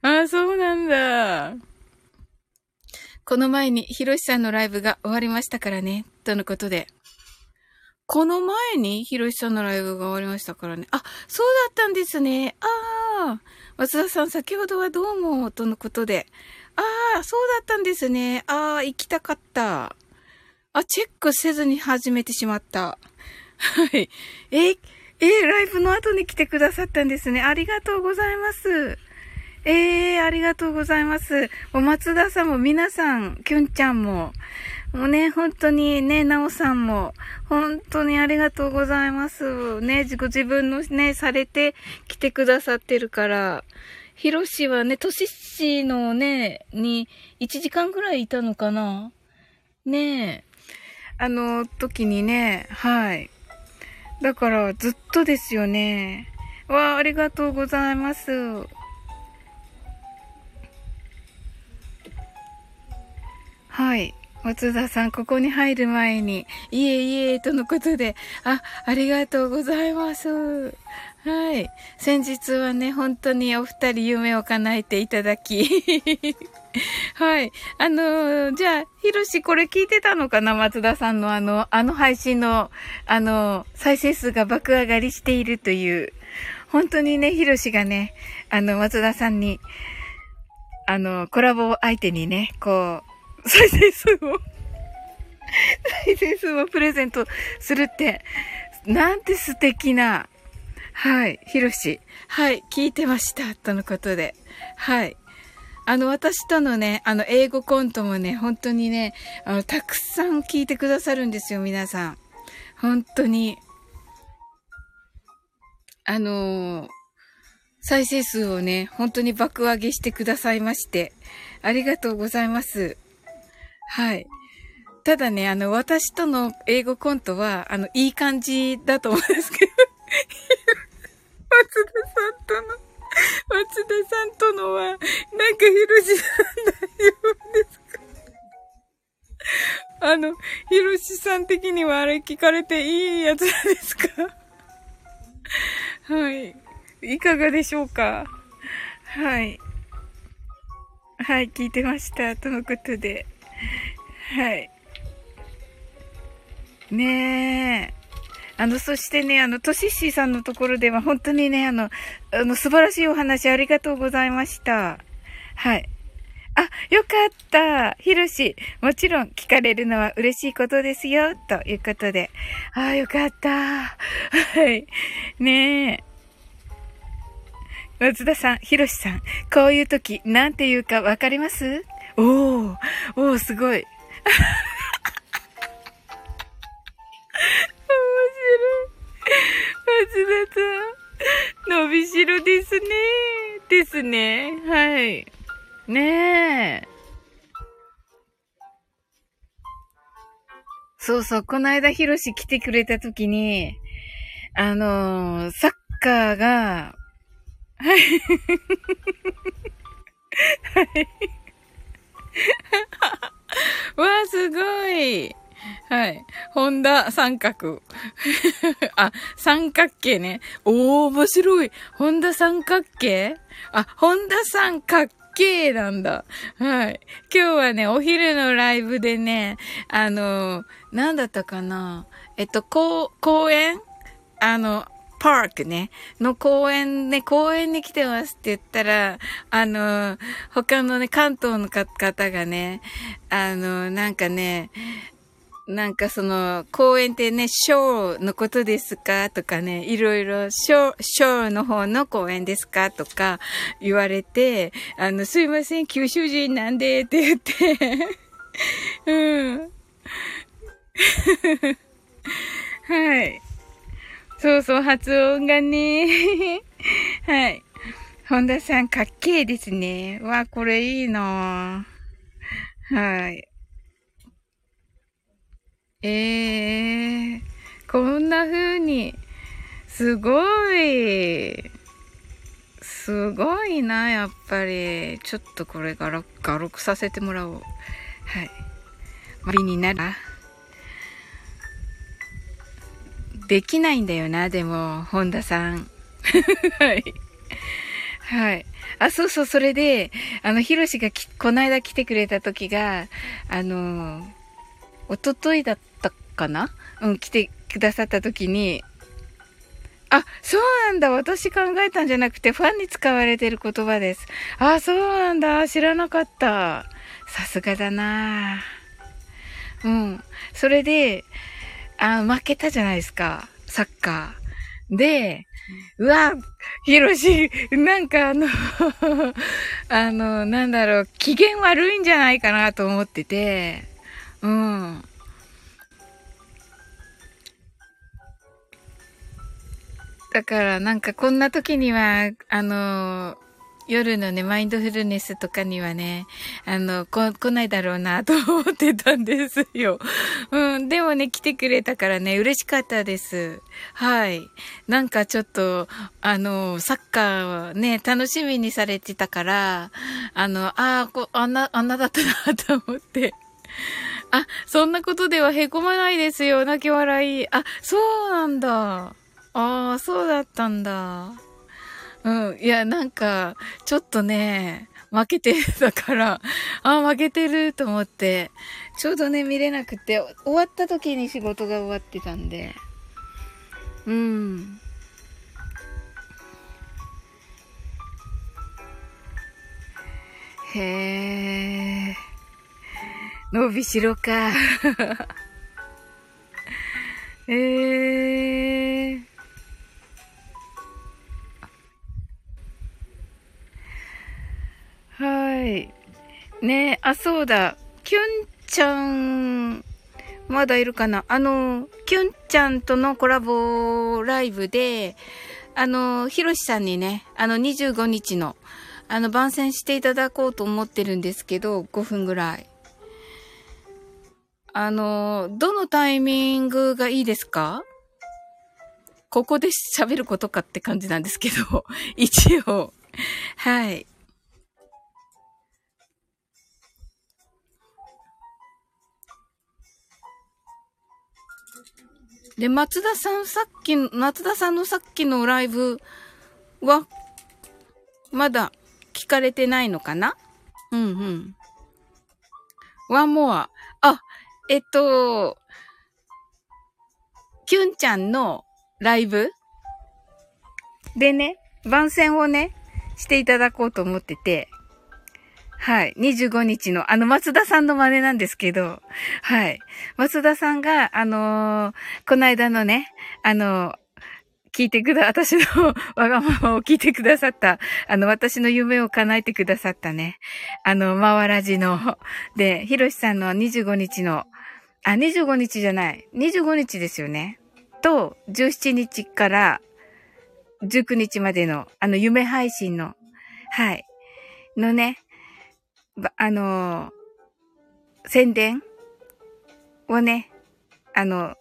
あ、そうなんだ。この前にひろしさんのライブが終わりましたからね。とのことで。この前にひろしさんのライブが終わりましたからね。あ、そうだったんですね。ああ。松田さん、先ほどはどうも、とのことで。ああ、そうだったんですね。ああ、行きたかった。あ、チェックせずに始めてしまった。はい。え、え、ライブの後に来てくださったんですね。ありがとうございます。ええー、ありがとうございます。お松田さんも皆さん、きゅんちゃんも、もうね、本当にね、なおさんも、本当にありがとうございます。ね、ご自分のね、されて来てくださってるから、ひろしはね、とししのね、に1時間ぐらいいたのかなねえ。あの時にね、はい。だからずっとですよね。わあ、ありがとうございます。はい。松田さん、ここに入る前に、いえいえ、とのことで、あ、ありがとうございます。はい。先日はね、本当にお二人夢を叶えていただき。はい。あのー、じゃあ、ひろしこれ聞いてたのかな？松田さんのあの、あの配信の、あの、再生数が爆上がりしているという。本当にね、ひろしがね、あの、松田さんに、あの、コラボ相手にね、こう、再生数を再生数をプレゼントするって、なんて素敵な、はい、ひろし。はい、聞いてました。とのことで。はい。あの、私とのね、あの、英語コントもね、本当にね、あの、たくさん聞いてくださるんですよ、皆さん。本当に。あのー、再生数をね、本当に爆上げしてくださいまして、ありがとうございます。はい。ただね、あの、私との英語コントは、あの、いい感じだと思うんですけど、松田さんとの、松田さんとのは、なんかヒロシさん大丈夫ですか？あの、ヒロシさん的にはあれ聞かれていいやつなんですか？はい。いかがでしょうか？はい。はい、聞いてました。とのことで。はい。ねえ。あの、そしてね、あの、トシッシーさんのところでは本当にね、あの、あの、素晴らしいお話ありがとうございました。はい。あ、よかった。ひろし、もちろん聞かれるのは嬉しいことですよ、ということで。ああ、よかった。はい。ねえ。松田さん、ひろしさん、こういう時、なんて言うかわかります？おー、おー、すごい。面白い。松田さん、伸びしろですね。ですね。はい。ねえ。そうそう、この間ヒロシ来てくれた時に、あのー、サッカーが、はい。はい。わあ、すごい。はい。ホンダ三角。あ、三角形ね。おー、面白い。ホンダ三角形？あ、ホンダ三角形なんだ。はい。今日はね、お昼のライブでね、あの、なんだったかな。えっと、公、公園？あの、パークね、の公園ね、公園に来てますって言ったら、あの、他のね、関東の方がね、あの、なんかね、なんかその、公園ってね、ショーのことですかとかね、いろいろ、ショー、ショーの方の公園ですかとか言われて、あの、すいません、九州人なんでって言って うん。はい。そうそう、発音がね。はい。本田さん、かっけえですね。わ、これいいなはい。ええー、こんな風に、すごい。すごいな、やっぱり。ちょっとこれが画録させてもらおう。はい。マリになる。できないんだよな、でも、本田さん。はい。はい。あ、そうそう、それで、あの、ヒロシがき、この間来てくれた時が、あの、おとといだったかな？うん、来てくださった時に、あ、そうなんだ。私考えたんじゃなくて、ファンに使われてる言葉です。あ、そうなんだ。知らなかった。さすがだなうん。それで、あ、負けたじゃないですか。サッカー。で、うわ、ヒロシ、なんかあの あの、なんだろう、機嫌悪いんじゃないかなと思ってて、うん。だからなんかこんな時には、あの、夜のね、マインドフルネスとかにはね、あの、こ、来ないだろうなと思ってたんですよ。うん、でもね、来てくれたからね、嬉しかったです。はい。なんかちょっと、あの、サッカーね、楽しみにされてたから、あの、ああ、こ、あんな、あんなだったなと思って。あ、そんなことでは凹まないですよ、泣き笑い。あ、そうなんだ。ああ、そうだったんだ。うん。いや、なんか、ちょっとね、負けてたから、あ、負けてると思って、ちょうどね、見れなくて、終わった時に仕事が終わってたんで、うん。へえ。伸びしろか。えー。はい。ねあ、そうだ。キュンちゃん、まだいるかな？あの、キュンちゃんとのコラボライブで、あの、ひろしさんにね、あの、25日の、あの、番宣していただこうと思ってるんですけど、5分ぐらい。あの、どのタイミングがいいですか？ここで喋ることかって感じなんですけど、一応、はい。で、松田さんさっき、松田さんのさっきのライブは、まだ聞かれてないのかな？うんうん。ワンモア。あ、えっと、キュンちゃんのライブ？でね、番宣をね、していただこうと思ってて、はい。25日の、あの、松田さんの真似なんですけど、はい。松田さんが、あのー、この間のね、あのー、聞いてくだ、私の わがままを聞いてくださった、あの、私の夢を叶えてくださったね、あの、まわらじの、で、ひろしさんの25日の、あ、25日じゃない、25日ですよね。と、17日から19日までの、あの、夢配信の、はい、のね、あの、宣伝をね、あの、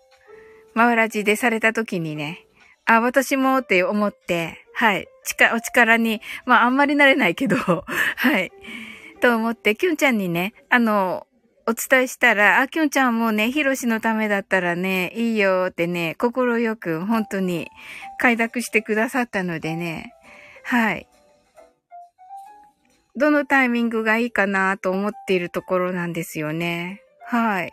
マウラジでされた時にね、あ、私もって思って、はい、力、お力に、まああんまりなれないけど、はい、と思って、キュンちゃんにね、あの、お伝えしたら、あ、きゅんちゃんもね、ひろしのためだったらね、いいよってね、心よく、本当に、快諾してくださったのでね、はい。どのタイミングがいいかなと思っているところなんですよね。はい。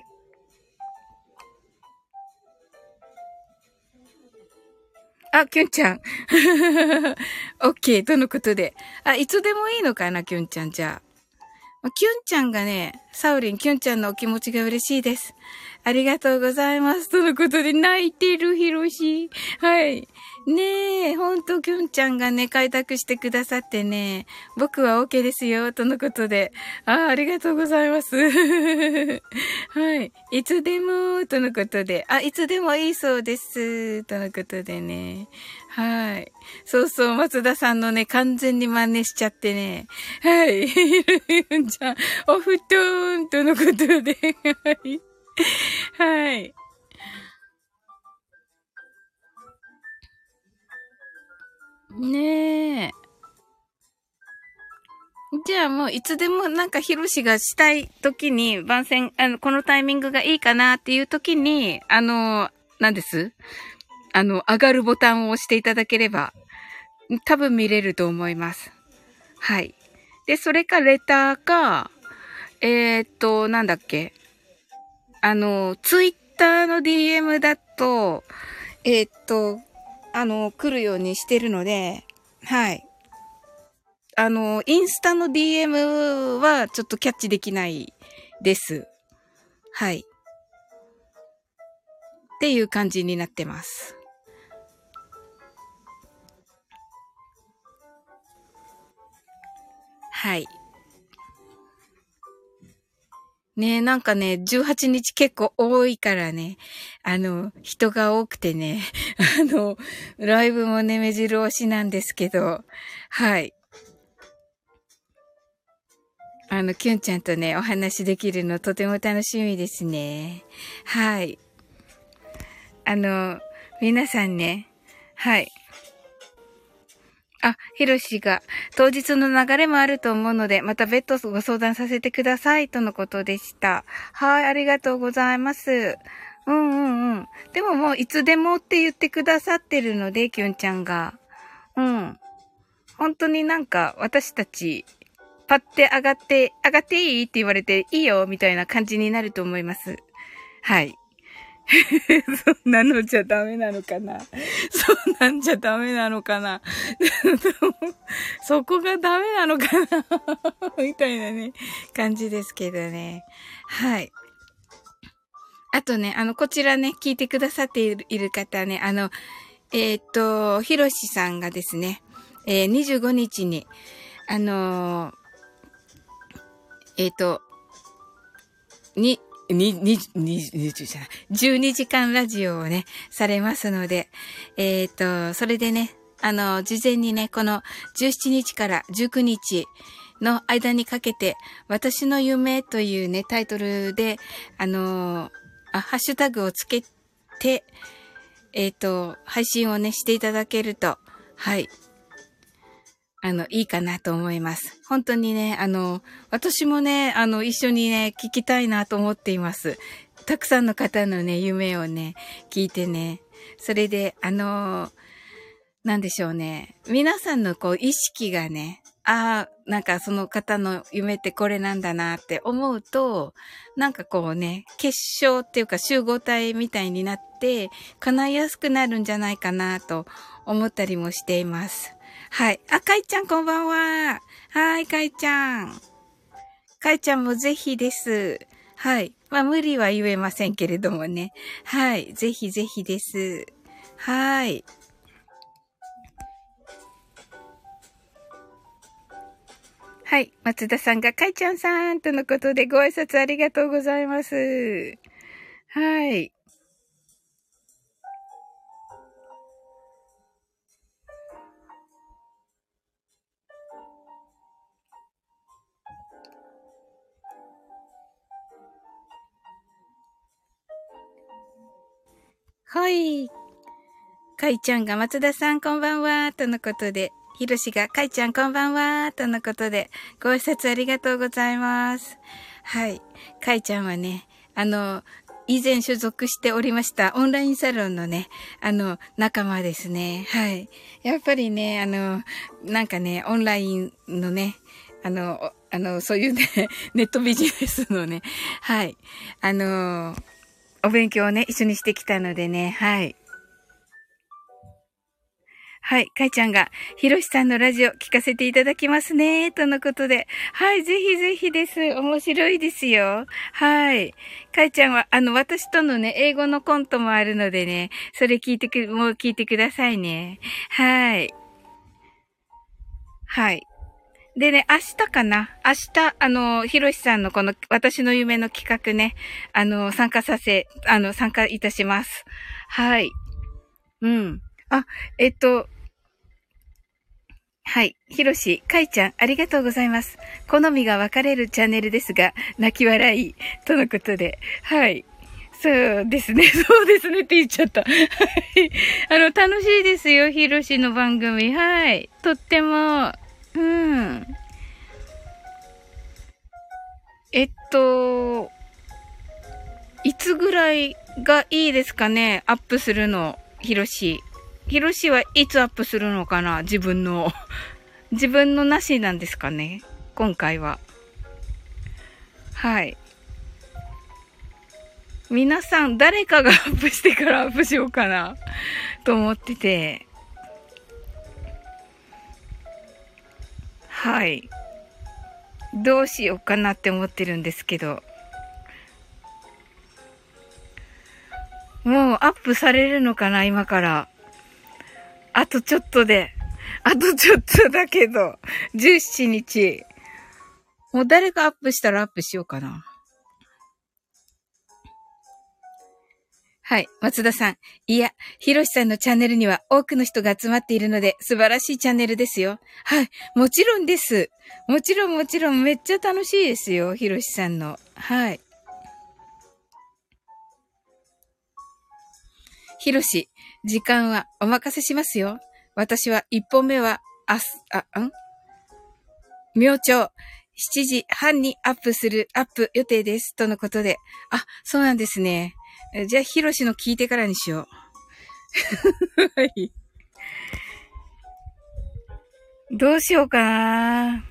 あ、きゅんちゃん。オッケー、とのことで？あ、いつでもいいのかな、きゅんちゃん、じゃあ。キュンちゃんがね、サウリン、キュンちゃんのお気持ちが嬉しいです。ありがとうございます。とのことで、泣いてるヒロシ。はい。ねえ、ほんと、きゅんちゃんがね、開拓してくださってね、僕は OK ですよ、とのことで。ああ、ありがとうございます。はい。いつでも、とのことで。あ、いつでもいいそうです、とのことでね。はい。そうそう、松田さんのね、完全に真似しちゃってね。はい。ひるんちゃん、お布団、とのことで。はい。はい。ねえ。じゃあもういつでもなんかヒロシがしたい時に番宣、あの、このタイミングがいいかなっていう時に、あの、何です？あの、上がるボタンを押していただければ、多分見れると思います。はい。で、それかレターか、えー、っと、なんだっけ。あの、ツイッターの DM だと、えー、っと、あの、来るようにしてるので、はい。あの、インスタの DM はちょっとキャッチできないです。はい。っていう感じになってます。はい。ねなんかね、18日結構多いからね、あの、人が多くてね、あの、ライブもね、目白押しなんですけど、はい。あの、キュンちゃんとね、お話できるのとても楽しみですね。はい。あの、皆さんね、はい。あ、ひろしが、当日の流れもあると思うので、また別途ご相談させてください、とのことでした。はい、ありがとうございます。うんうんうん。でももう、いつでもって言ってくださってるので、きゅんちゃんが。うん。本当になんか、私たち、パって上がって、上がっていい？って言われて、いいよ、みたいな感じになると思います。はい。そんなのじゃダメなのかな？そんなんじゃダメなのかな？そこがダメなのかな？みたいなね、感じですけどね。はい。あとね、あの、こちらね、聞いてくださっている方ね、あの、えっ、と、ひろしさんがですね、えー、25日に、あのー、えっ、と、に、に、に、に、に、じゃない、12時間ラジオをね、されますので、えっ、ー、と、それでね、あの、事前にね、この17日から19日の間にかけて、私の夢というね、タイトルで、あのあ、ハッシュタグをつけて、えっ、ー、と、配信をね、していただけると、はい、あの、いいかなと思います。本当にね、あの、私もね、あの、一緒にね、聞きたいなと思っています。たくさんの方のね、夢をね、聞いてね。それで、あの、なんでしょうね。皆さんのこう、意識がね、ああ、なんかその方の夢ってこれなんだなって思うと、なんかこうね、結晶っていうか集合体みたいになって、叶いやすくなるんじゃないかなと思ったりもしています。はい。あ、かいちゃんこんばんは。はい、かいちゃん。かいちゃんもぜひです。はい。まあ、無理は言えませんけれどもね。はい。ぜひぜひです。はい。はい。松田さんが、かいちゃんさんとのことでご挨拶ありがとうございます。はい。はい。かいちゃんが松田さんこんばんは、とのことで、ひろしがかいちゃんこんばんは、とのことで、ご挨拶ありがとうございます。はい。かいちゃんはね、あの、以前所属しておりましたオンラインサロンのね、あの、仲間ですね。はい。やっぱりね、あの、なんかね、オンラインのね、あの、あの、そういうね、ネットビジネスのね、はい。あの、お勉強をね、一緒にしてきたのでね、はい。はい。かいちゃんが、ひろしさんのラジオ聞かせていただきますね、とのことで。はい。ぜひぜひです。面白いですよ。はい。かいちゃんは、あの、私とのね、英語のコントもあるのでね、それ聞いてく、もう聞いてくださいね。はい。はい。でね、明日かな？明日、あの、ひろしさんのこの私の夢の企画ね、あの、参加させ、あの、参加いたします。はい。うん。あ、えっと、はい。ひろし、かいちゃん、ありがとうございます。好みが分かれるチャンネルですが、泣き笑い、とのことで。はい。そうですね。そうですねって言っちゃった。はい。あの、楽しいですよ、ひろしの番組。はい。とっても、うん。えっと、いつぐらいがいいですかね？アップするの、ひろし。ひろしはいつアップするのかな？自分の。自分のなしなんですかね？今回は。はい。皆さん、誰かがアップしてからアップしようかな？と思ってて。はい。どうしようかなって思ってるんですけど。もうアップされるのかな今から。あとちょっとで。あとちょっとだけど。17日。もう誰がアップしたらアップしようかな。はい。松田さん。いや、ひろしさんのチャンネルには多くの人が集まっているので素晴らしいチャンネルですよ。はい。もちろんです。もちろんもちろんめっちゃ楽しいですよ。ひろしさんの。はい。ひろし、時間はお任せしますよ。私は一本目は、あす、あ、ん？明朝、7時半にアップする、アップ予定です。とのことで。あ、そうなんですね。じゃあ、ひろしの聞いてからにしよう。はい。どうしようかな。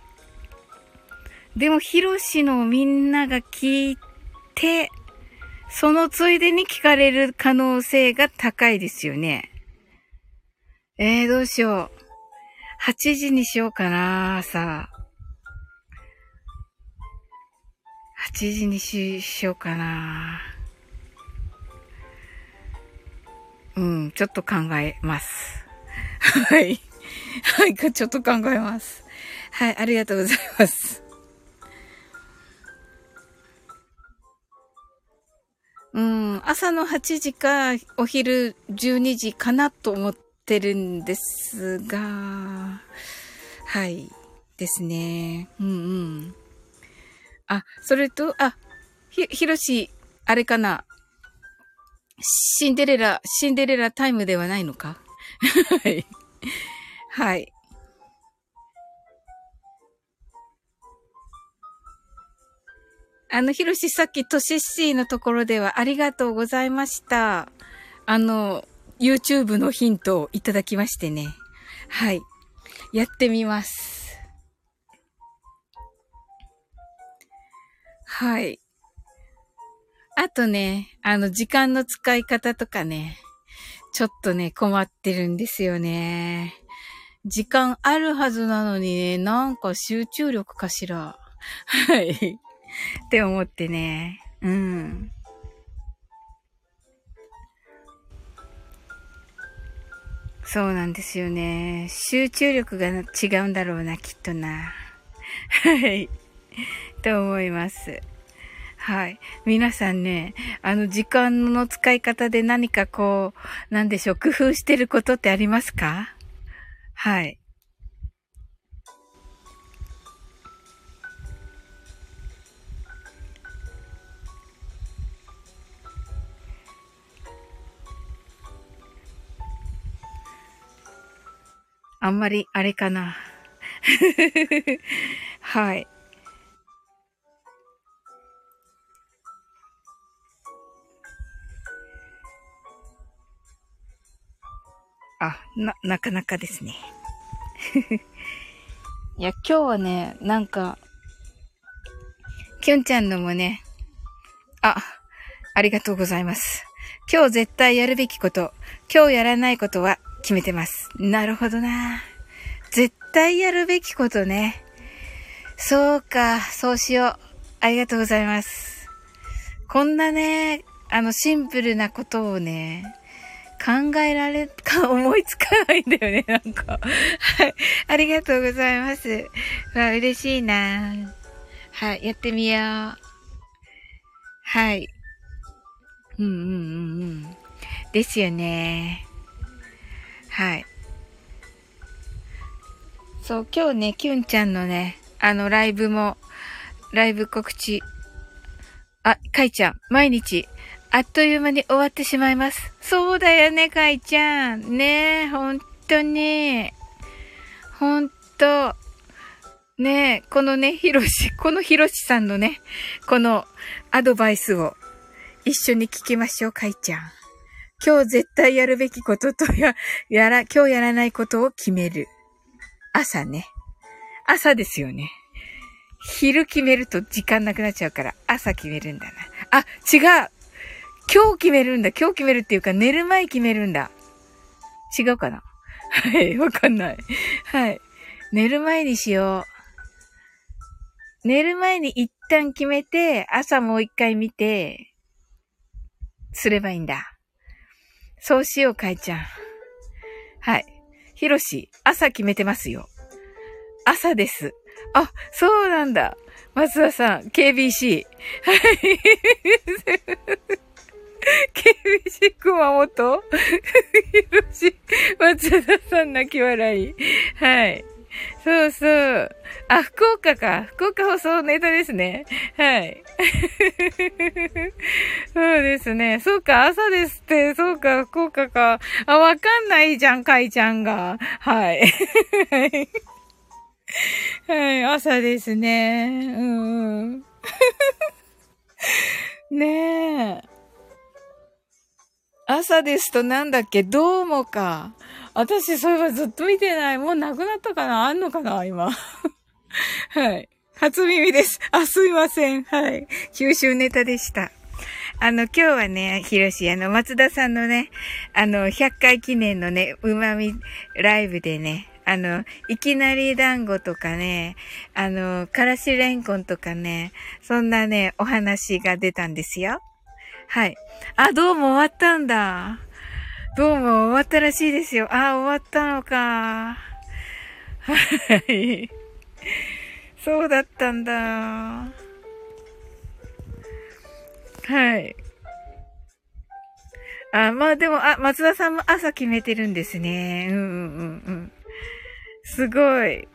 でも、ひろしのみんなが聞いて、そのついでに聞かれる可能性が高いですよね。えー、どうしよう。8時にしようかな、朝。8時にし、しようかな。うん、ちょっと考えます。はい。はい、ちょっと考えます。はい、ありがとうございます。うん、朝の8時かお昼12時かなと思ってるんですが、はい。ですね。うんうん。あ、それと、あ、ひ、ひろし、あれかな。シンデレラ、シンデレラタイムではないのか？はい。はい。あの、ひろしさっきトシッシーのところではありがとうございました。あの、YouTube のヒントをいただきましてね。はい。やってみます。はい。あとね、あの、時間の使い方とかね、ちょっとね、困ってるんですよね。時間あるはずなのにね、なんか集中力かしら。はい。って思ってね。うん。そうなんですよね。集中力が違うんだろうな、きっとな。はい。と思います。はい。皆さんね、あの、時間の使い方で何かこう、なんでしょう、工夫してることってありますか？はい。あんまり、あれかな。はい。あ、な、なかなかですね。いや、今日はね、なんか、きゅんちゃんのもね、あ、ありがとうございます。今日絶対やるべきこと、今日やらないことは決めてます。なるほどな。絶対やるべきことね。そうか、そうしよう。ありがとうございます。こんなね、あの、シンプルなことをね、考えられ、か、思いつかないんだよね、なんか。はい。ありがとうございます。わ、嬉しいなはい、やってみよう。はい。うんうんうんうん。ですよね。はい。そう、今日ね、キュンちゃんのね、あの、ライブも、ライブ告知。あ、かいちゃん、毎日、あっという間に終わってしまいます。そうだよね、かいちゃん。ねえ、ほんとに。ほんと。ねえ、このね、ひろし、このひろしさんのね、このアドバイスを一緒に聞きましょう、かいちゃん。今日絶対やるべきこととや、やら、今日やらないことを決める。朝ね。朝ですよね。昼決めると時間なくなっちゃうから、朝決めるんだな。あ、違う今日決めるんだ。今日決めるっていうか、寝る前決めるんだ。違うかな？はい、わかんない。はい。寝る前にしよう。寝る前に一旦決めて、朝もう一回見て、すればいいんだ。そうしよう、かいちゃん。はい。ひろし、朝決めてますよ。朝です。あ、そうなんだ。松田さん、KBC。はい。KBC 熊本ひろし、松田さん泣き笑い。はい。そうそう。あ、福岡か。福岡放送ネタですね。はい。そうですね。そうか、朝ですって。そうか、福岡か。あ、わかんないじゃん、かいちゃんが。はい。はい、朝ですね。うんうん。ねえ。朝ですとなんだっけ？どうもか。私、そういえばずっと見てない。もうなくなったかな？あんのかな？今。はい。初耳です。あ、すいません。はい。九州ネタでした。あの、今日はね、ひろし、あの、松田さんのね、あの、100回記念のね、うまみライブでね、あの、いきなり団子とかね、あの、からしれんこんとかね、そんなね、お話が出たんですよ。はい。あ、どうも終わったんだ。どうも終わったらしいですよ。あ、終わったのか。はい。そうだったんだ。はい。あ、まあでも、あ、松田さんも朝決めてるんですね。うんうんうんうん。すごい。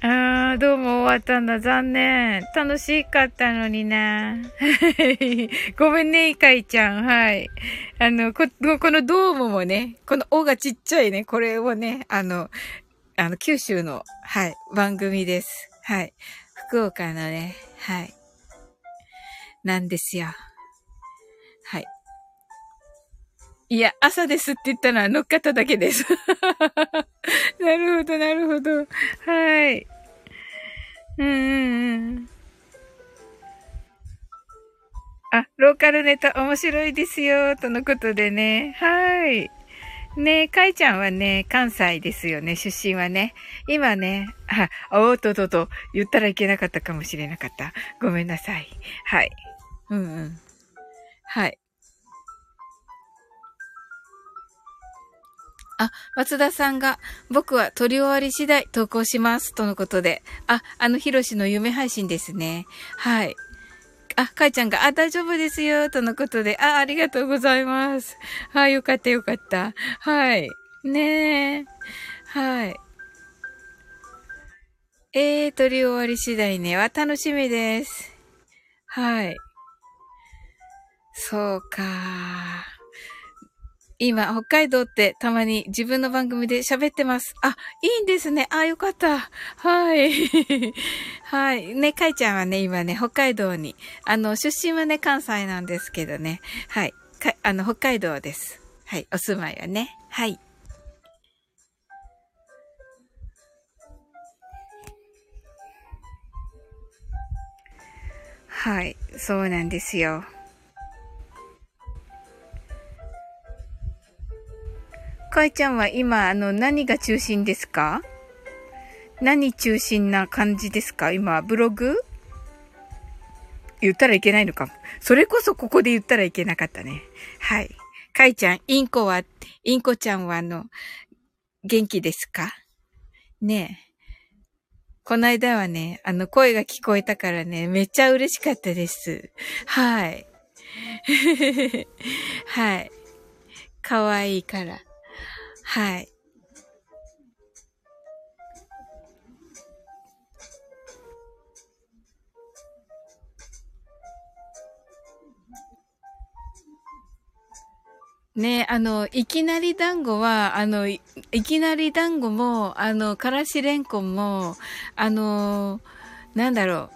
ああ、どうも終わったんだ。残念。楽しかったのにな。ごめんね、いかいちゃん。はい。あの、こ、このドームもね、この尾がちっちゃいね、これをね、あの、あの、九州の、はい、番組です。はい。福岡のね、はい。なんですよ。いや、朝ですって言ったのは乗っかっただけです。なるほど、なるほど。はい。うんうんうん。あ、ローカルネタ面白いですよ、とのことでね。はい。ねえ、かいちゃんはね、関西ですよね、出身はね。今ね、あ、おっとっとと言ったらいけなかったかもしれなかった。ごめんなさい。はい。うんうん。はい。あ、松田さんが、僕は撮り終わり次第投稿します。とのことで。あ、あの、ひろしの夢配信ですね。はい。あ、かいちゃんが、あ、大丈夫ですよ。とのことで。あ、ありがとうございます。はい、よかったよかった。はい。ねえ。はい。えー、撮り終わり次第ね。は楽しみです。はい。そうか今、北海道ってたまに自分の番組で喋ってます。あ、いいんですね。あ、よかった。はい。はい。ね、かいちゃんはね、今ね、北海道に、あの、出身はね、関西なんですけどね。はい。か、あの、北海道です。はい。お住まいはね。はい。はい。そうなんですよ。かいちゃんは今、あの、何が中心ですか？何中心な感じですか？今、ブログ？言ったらいけないのかも。それこそここで言ったらいけなかったね。はい。かいちゃん、インコは、インコちゃんはあの、元気ですか？ねえ。この間はね、あの、声が聞こえたからね、めっちゃ嬉しかったです。はい。はい。かわいいから。はい。ね、あの、いきなり団子は、あの、いきなり団子も、あの、からしれんこんも、あの、なんだろ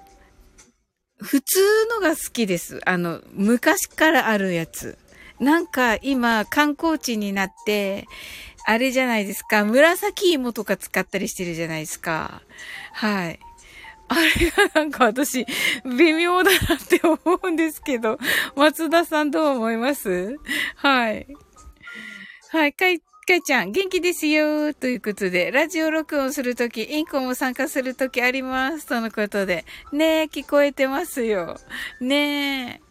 う。普通のが好きです。あの、昔からあるやつ。なんか今、観光地になって、あれじゃないですか。紫芋とか使ったりしてるじゃないですか。はい。あれがなんか私、微妙だなって思うんですけど、松田さんどう思います？はい。はい、かい、かいちゃん、元気ですよということで、ラジオ録音するとき、インコも参加するときあります。とのことで。ねえ、聞こえてますよ。ね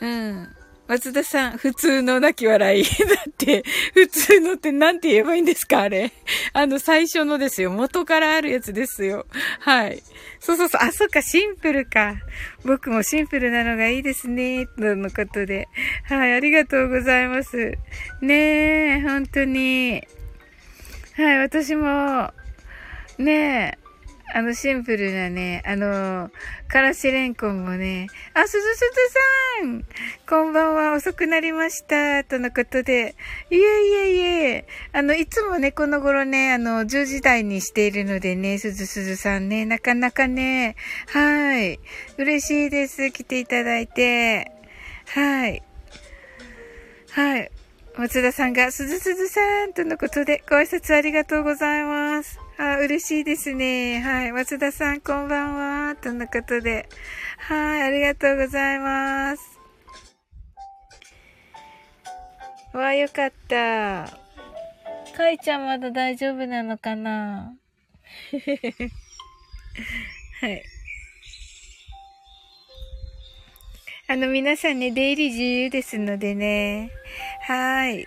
え。うん。松田さん、普通の泣き笑い。だって、普通のって何て言えばいいんですかあれ。あの、最初のですよ。元からあるやつですよ。はい。そうそうそう。あ、そっか、シンプルか。僕もシンプルなのがいいですね。とのことで。はい、ありがとうございます。ねえ、本当に。はい、私も、ねえ、あの、シンプルなね、あの、からしれんこんもね、あ、すずすずさんこんばんは、遅くなりました、とのことで。いえいえいえ、あの、いつもね、この頃ね、あの、10時台にしているのでね、すずすずさんね、なかなかね、はい、嬉しいです、来ていただいて。はい。はい。松田さんが、すずすずさんとのことで、ご挨拶ありがとうございます。あ、嬉しいですね。はい。松田さん、こんばんは。とのことで。はい。ありがとうございます。わあ、よかった。かいちゃんまだ大丈夫なのかな？はい。あの、皆さんね、出入り自由ですのでね。はい。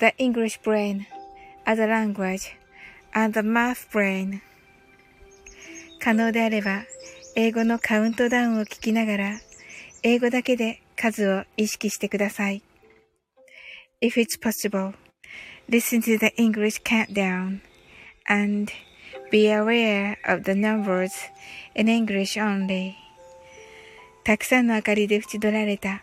the English brain as a language and the math brain 可能であれば、英語のカウントダウンを聞きながら、英語だけで数を意識してください。If it's possible, listen to the English countdown and be aware of the numbers in English only. たくさんの明かりで縁取られた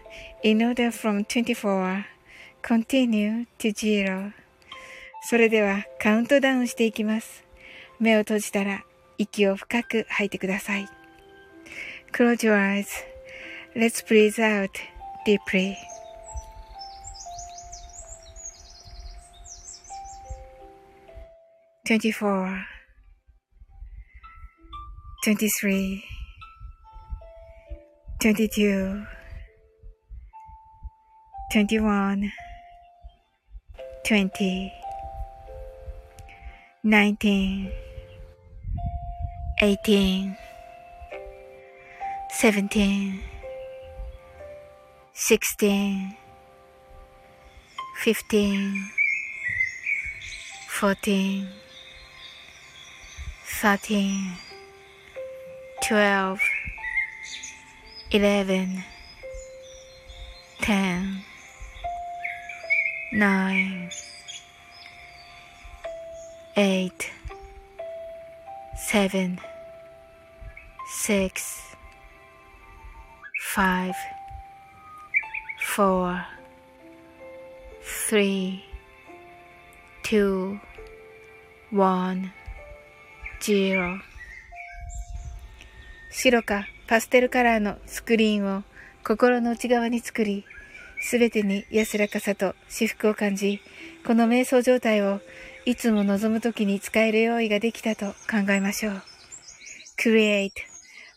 in order from 24 continue to zero それではカウントダウンしていきます。目を閉じたら息を深く吐いてください。Close your eyes. Let's breathe out deeply. Twenty-four, twenty-three, twenty-two. 21 20 19 18 17 16 15 14 13 12 11 10 nine, eight, seven, six, five, four, three, two, one, zero 白かパステルカラーのスクリーンを心の内側に作りすべてに安らかさと至福を感じ、この瞑想状態をいつも望むときに使える用意ができたと考えましょう。Create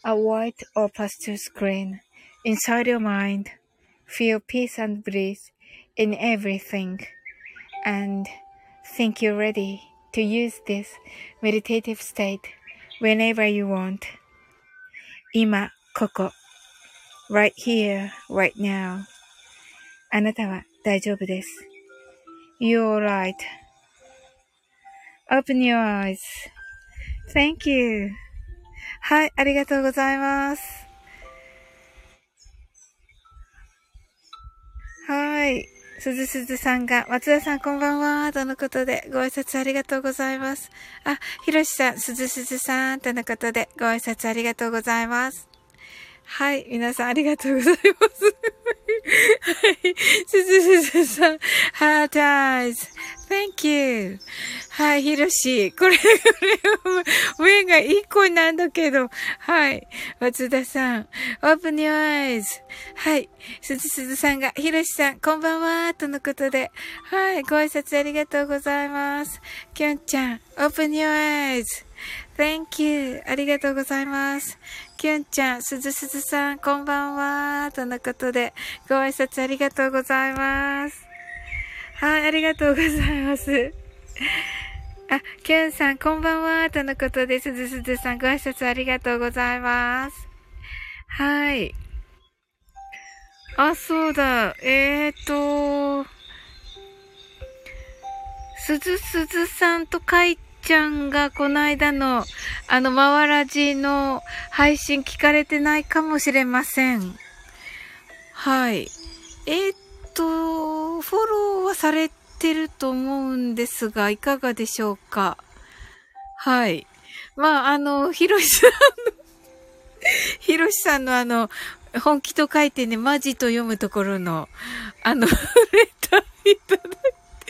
a white or pastel screen inside your mind. Feel peace and bliss in everything. And think you're ready to use this meditative state whenever you want. 今、ここ。right here, right now. あなたは大丈夫です。You're right.Open your eyes.Thank you. はい、ありがとうございます。はい。すずすずさんが、松田さんこんばんは、とのことで、ご挨拶ありがとうございます。あ、ひろしさん、すずすずさん、とのことで、ご挨拶ありがとうございます。はい、皆さんありがとうございます。はい、すずすずさん、ハートアイズ。Thank you. はい、ひろし。これ、これ、目が一個なんだけど。はい。松田さん、open your eyes. はい。すずすずさんが、ひろしさん、こんばんは、とのことで。はい。ご挨拶ありがとうございます。きょんちゃん、open your eyes. Thank you. ありがとうございます。きゅんちゃん、すずすずさん、こんばんは。とのことで、ご挨拶ありがとうございます。はい、ありがとうございます。あ、きゅんさん、こんばんは。とのことで、すずすずさん、ご挨拶ありがとうございます。はい。あ、そうだ。えーと、すずすずさんと書いちゃんがこの間の、あの、まわらじの配信聞かれてないかもしれません。はい。えー、っと、フォローはされてると思うんですが、いかがでしょうか？はい。まあ、あの、ひろしさんのひろしさんのあの、本気と書いてね、マジと読むところの、あの、レターいただ、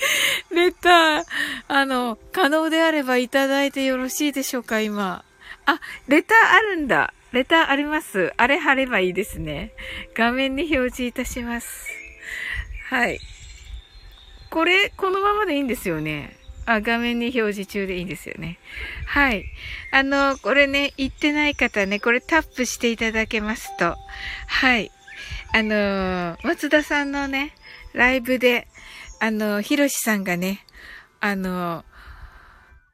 レター、あの、可能であればいただいてよろしいでしょうか、今。あ、レターあるんだ。レターあります。あれ貼ればいいですね。画面に表示いたします。はい。これ、このままでいいんですよね。あ、画面に表示中でいいんですよね。はい。あの、これね、言ってない方ね、これタップしていただけますと、はい。あの松田さんのね、ライブで、あの、ひろしさんがね、あの、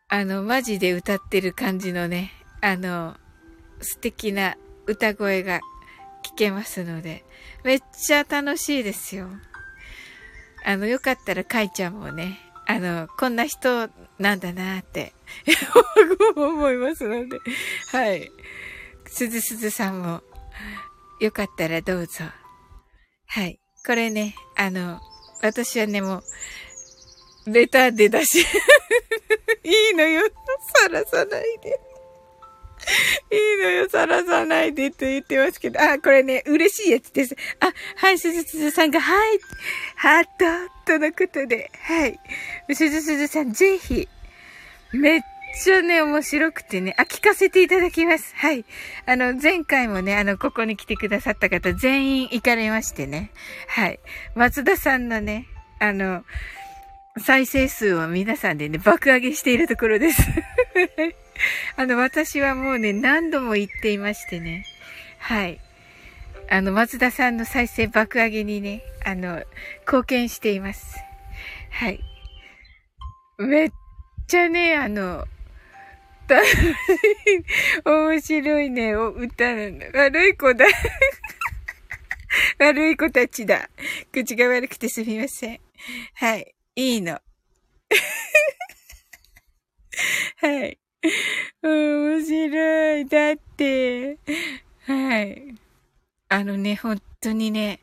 あの、マジで歌ってる感じのね、あの、素敵な歌声が聞けますので、めっちゃ楽しいですよ。あの、よかったらかいちゃんもね、あの、こんな人なんだなって 思いますので、はい。すずすずさんも、よかったらどうぞ。はい。これね、あの、私はね、もう、レターで出し、いいのよ、さらさないで。いいのよ、さらさないでと言ってますけど。あ、これね、嬉しいやつです。あ、はい、すずすずさんが、はい、ハートとのことで、はい。すずすずさん、ぜひ、めっちゃね、面白くてね、あ、聞かせていただきます。はい。あの、前回もね、あの、ここに来てくださった方、全員行かれましてね。はい。松田さんのね、あの、再生数を皆さんでね、爆上げしているところです。あの、私はもうね、何度も言っていましてね。はい。あの、松田さんの再生爆上げにね、あの、貢献しています。はい。めっちゃね、あの、面白いね、お歌なんだ。悪い子だ。悪い子たちだ。口が悪くてすみません。はい。いいの。はい。面白い。だって、はい。あのね、本当にね、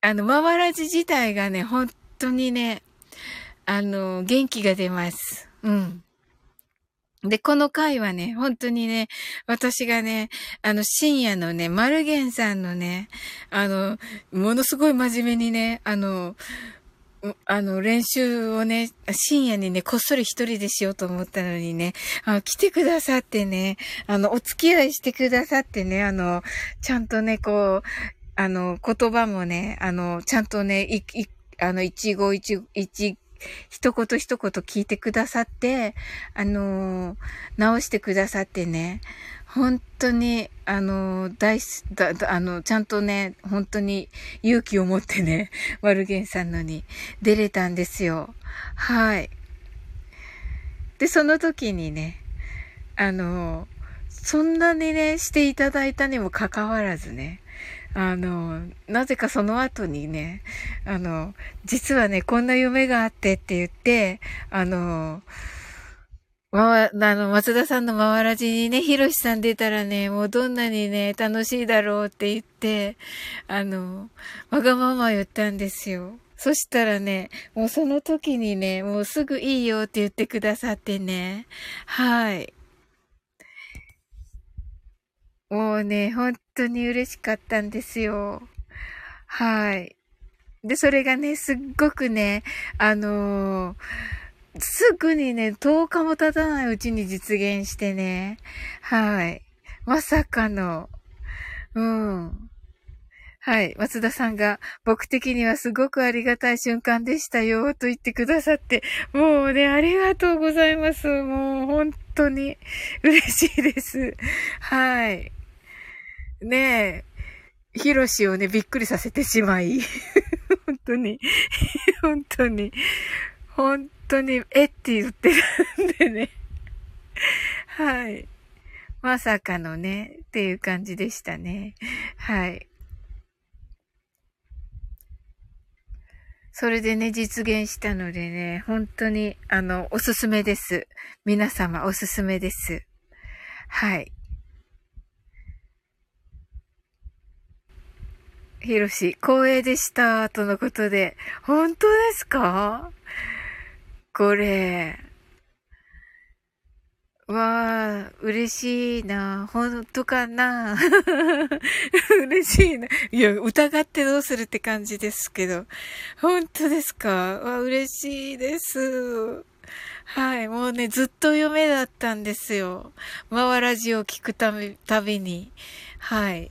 あの、まわらじ自体がね、本当にね、あの、元気が出ます。うん。で、この回はね、本当にね、私がね、あの、深夜のね、マルゲンさんのね、あの、ものすごい真面目にね、あの、あの、練習をね、深夜にね、こっそり一人でしようと思ったのにね、あ来てくださってね、あの、お付き合いしてくださってね、あの、ちゃんとね、こう、あの、言葉もね、あの、ちゃんとね、い、い、あの、一語一、一、一言一言聞いてくださって、あの直してくださってね、本当に、あの、大だ、あの、ちゃんとね、本当に勇気を持ってね、ワルゲンさんのに出れたんですよ。はい。で、その時にね、あの、そんなにね、していただいたにもかかわらずね、あの、なぜかその後にね、あの、実はね、こんな夢があってって言って、あの、まあの、松田さんの回らじにね、ひろしさん出たらね、もうどんなにね、楽しいだろうって言って、あの、わがまま言ったんですよ。そしたらね、もうその時にね、もうすぐいいよって言ってくださってね。はい。もうね、本当に嬉しかったんですよ。はい。で、それがね、すっごくね、あのーすぐにね、10日も経たないうちに実現してね。はい。まさかの、うん。はい。松田さんが、僕的にはすごくありがたい瞬間でしたよ、と言ってくださって、もうね、ありがとうございます。もう、本当に、嬉しいです。はい。ねえ、ヒロシをね、びっくりさせてしまい、本当に、本当に、本当に、えって言ってるんでね。はい。まさかのね、っていう感じでしたね。はい。それでね、実現したのでね、本当に、あの、おすすめです。皆様、おすすめです。はい。ひろし、光栄でした、とのことで。本当ですか？これ。わあ、嬉しいな。本当かな？嬉しいな。いや、疑ってどうするって感じですけど。本当ですか？わ嬉しいです。はい、もうね、ずっと夢だったんですよ。マワラジオを聞くたび、たびに。はい。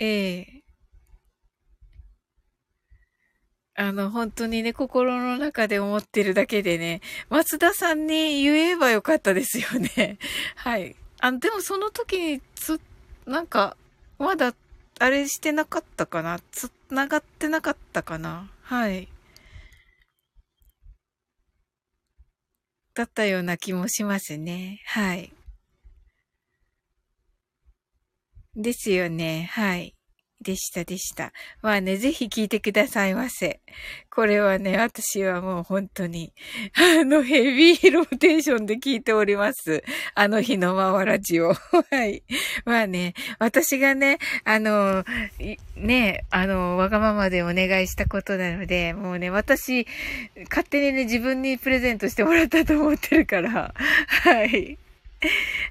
ええあの、本当にね、心の中で思ってるだけでね、松田さんに言えばよかったですよね。はい。あ、でもその時に、つ、なんか、まだ、あれしてなかったかな？つながってなかったかな？はい。だったような気もしますね。はい。ですよね。はい。でしたでした。まあね、ぜひ聞いてくださいませ。これはね、私はもう本当に、あの、ヘビーローテーションで聞いております。あの日のまわラジオ。はい。まあね、私がね、あの、ね、あの、わがままでお願いしたことなので、もうね、私、勝手にね、自分にプレゼントしてもらったと思ってるから、はい。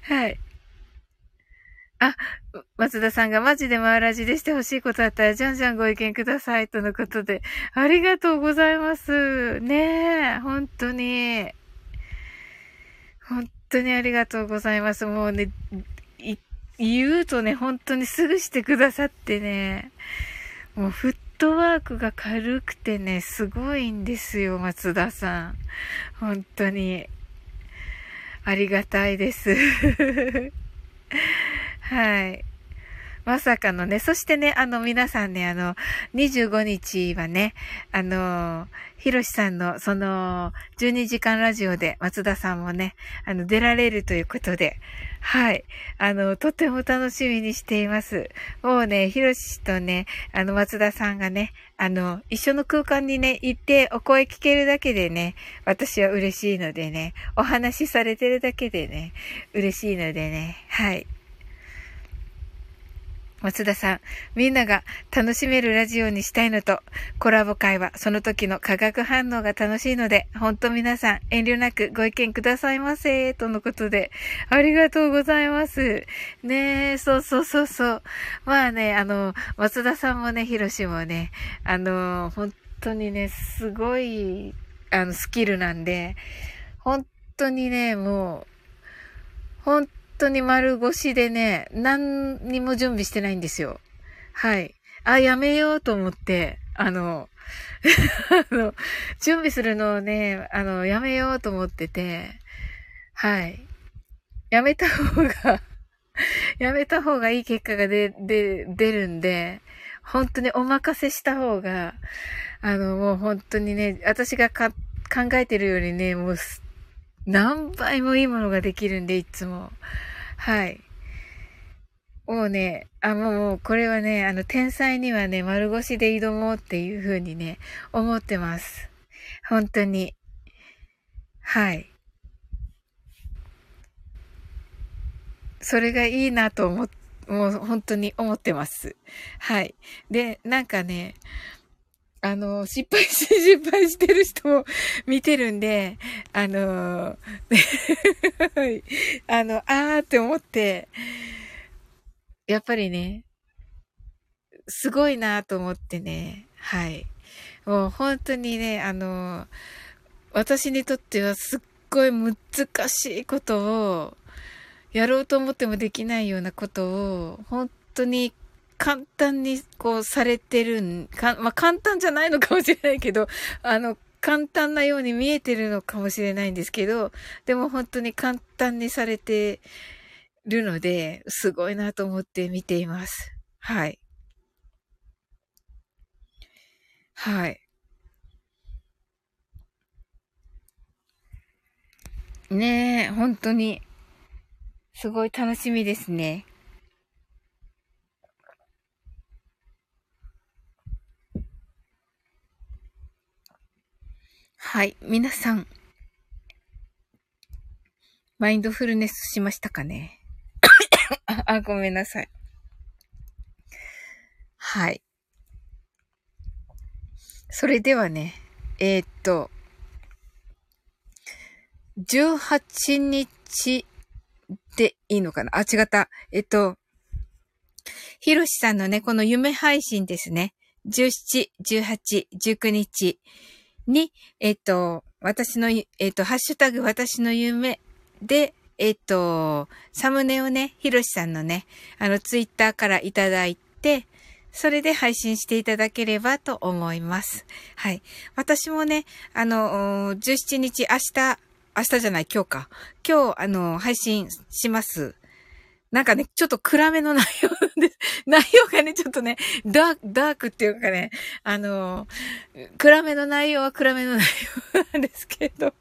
はい。あ、松田さんがマジでマーラジでしてほしいことあったら、じゃんじゃんご意見ください。とのことで。ありがとうございます。ねえ、本当に。本当にありがとうございます。もうね、言うとね、本当にすぐしてくださってね。もうフットワークが軽くてね、すごいんですよ、松田さん。本当に。ありがたいです。はい。まさかのね、そしてね、あの、皆さんね、あの、25日はね、あの、ひろしさんの、その、12時間ラジオで、松田さんもね、あの、出られるということで、はい。あの、とても楽しみにしています。もうね、ひろしとね、あの、松田さんがね、あの、一緒の空間にね、行ってお声聞けるだけでね、私は嬉しいのでね、お話しされてるだけでね、嬉しいのでね、はい。松田さん、みんなが楽しめるラジオにしたいのと、コラボ会はその時の化学反応が楽しいので、ほんと皆さん遠慮なくご意見くださいませ、とのことで、ありがとうございます。ねえ、そうそうそうそう。まあね、あの、松田さんもね、ひろしもね、あの、本当にね、すごい、あの、スキルなんで、本当にね、もう、本当に丸腰でね、何にも準備してないんですよ。はい。あ、やめようと思って、あの、あの、準備するのをね、あの、やめようと思ってて、はい。やめた方が やめた方がいい結果が出、出、出るんで、本当にお任せした方が、あの、もう本当にね、私がか考えてるよりね、もう、何倍もいいものができるんで、いつも。はい。もうね、あ、もう、これはね、あの、天才にはね、丸腰で挑もうっていう風にね、思ってます。本当に。はい。それがいいなと思っもう本当に思ってます。はい。で、なんかね、あの、失敗して、失敗してる人も見てるんで、あの、あの、あーって思って、やっぱりね、すごいなと思ってね、はい。もう本当にね、あの、私にとってはすっごい難しいことを、やろうと思ってもできないようなことを、本当に簡単にこうされてるん、かまあ、簡単じゃないのかもしれないけど、あの、簡単なように見えてるのかもしれないんですけど、でも本当に簡単にされてるので、すごいなと思って見ています。はい。はい。ねえ、本当に。すごい楽しみですね。はい。皆さん、マインドフルネスしましたかね？あ あ、ごめんなさい。はい。それではね、えー、っと、18日でいいのかな？あ、違った。えっと、ひろしさんのね、この夢配信ですね。17、18、19日に、えっと、私の、えっと、ハッシュタグ私の夢で、えっと、サムネをね、ひろしさんのね、あの、ツイッターからいただいて、それで配信していただければと思います。はい。私もね、あの、17日、明日、明日じゃない、今日か。今日、あの、配信します。なんかね、ちょっと暗めの内容です。内容がね、ちょっとね、ダーク、ダークっていうかね、あの、暗めの内容は暗めの内容なんですけど。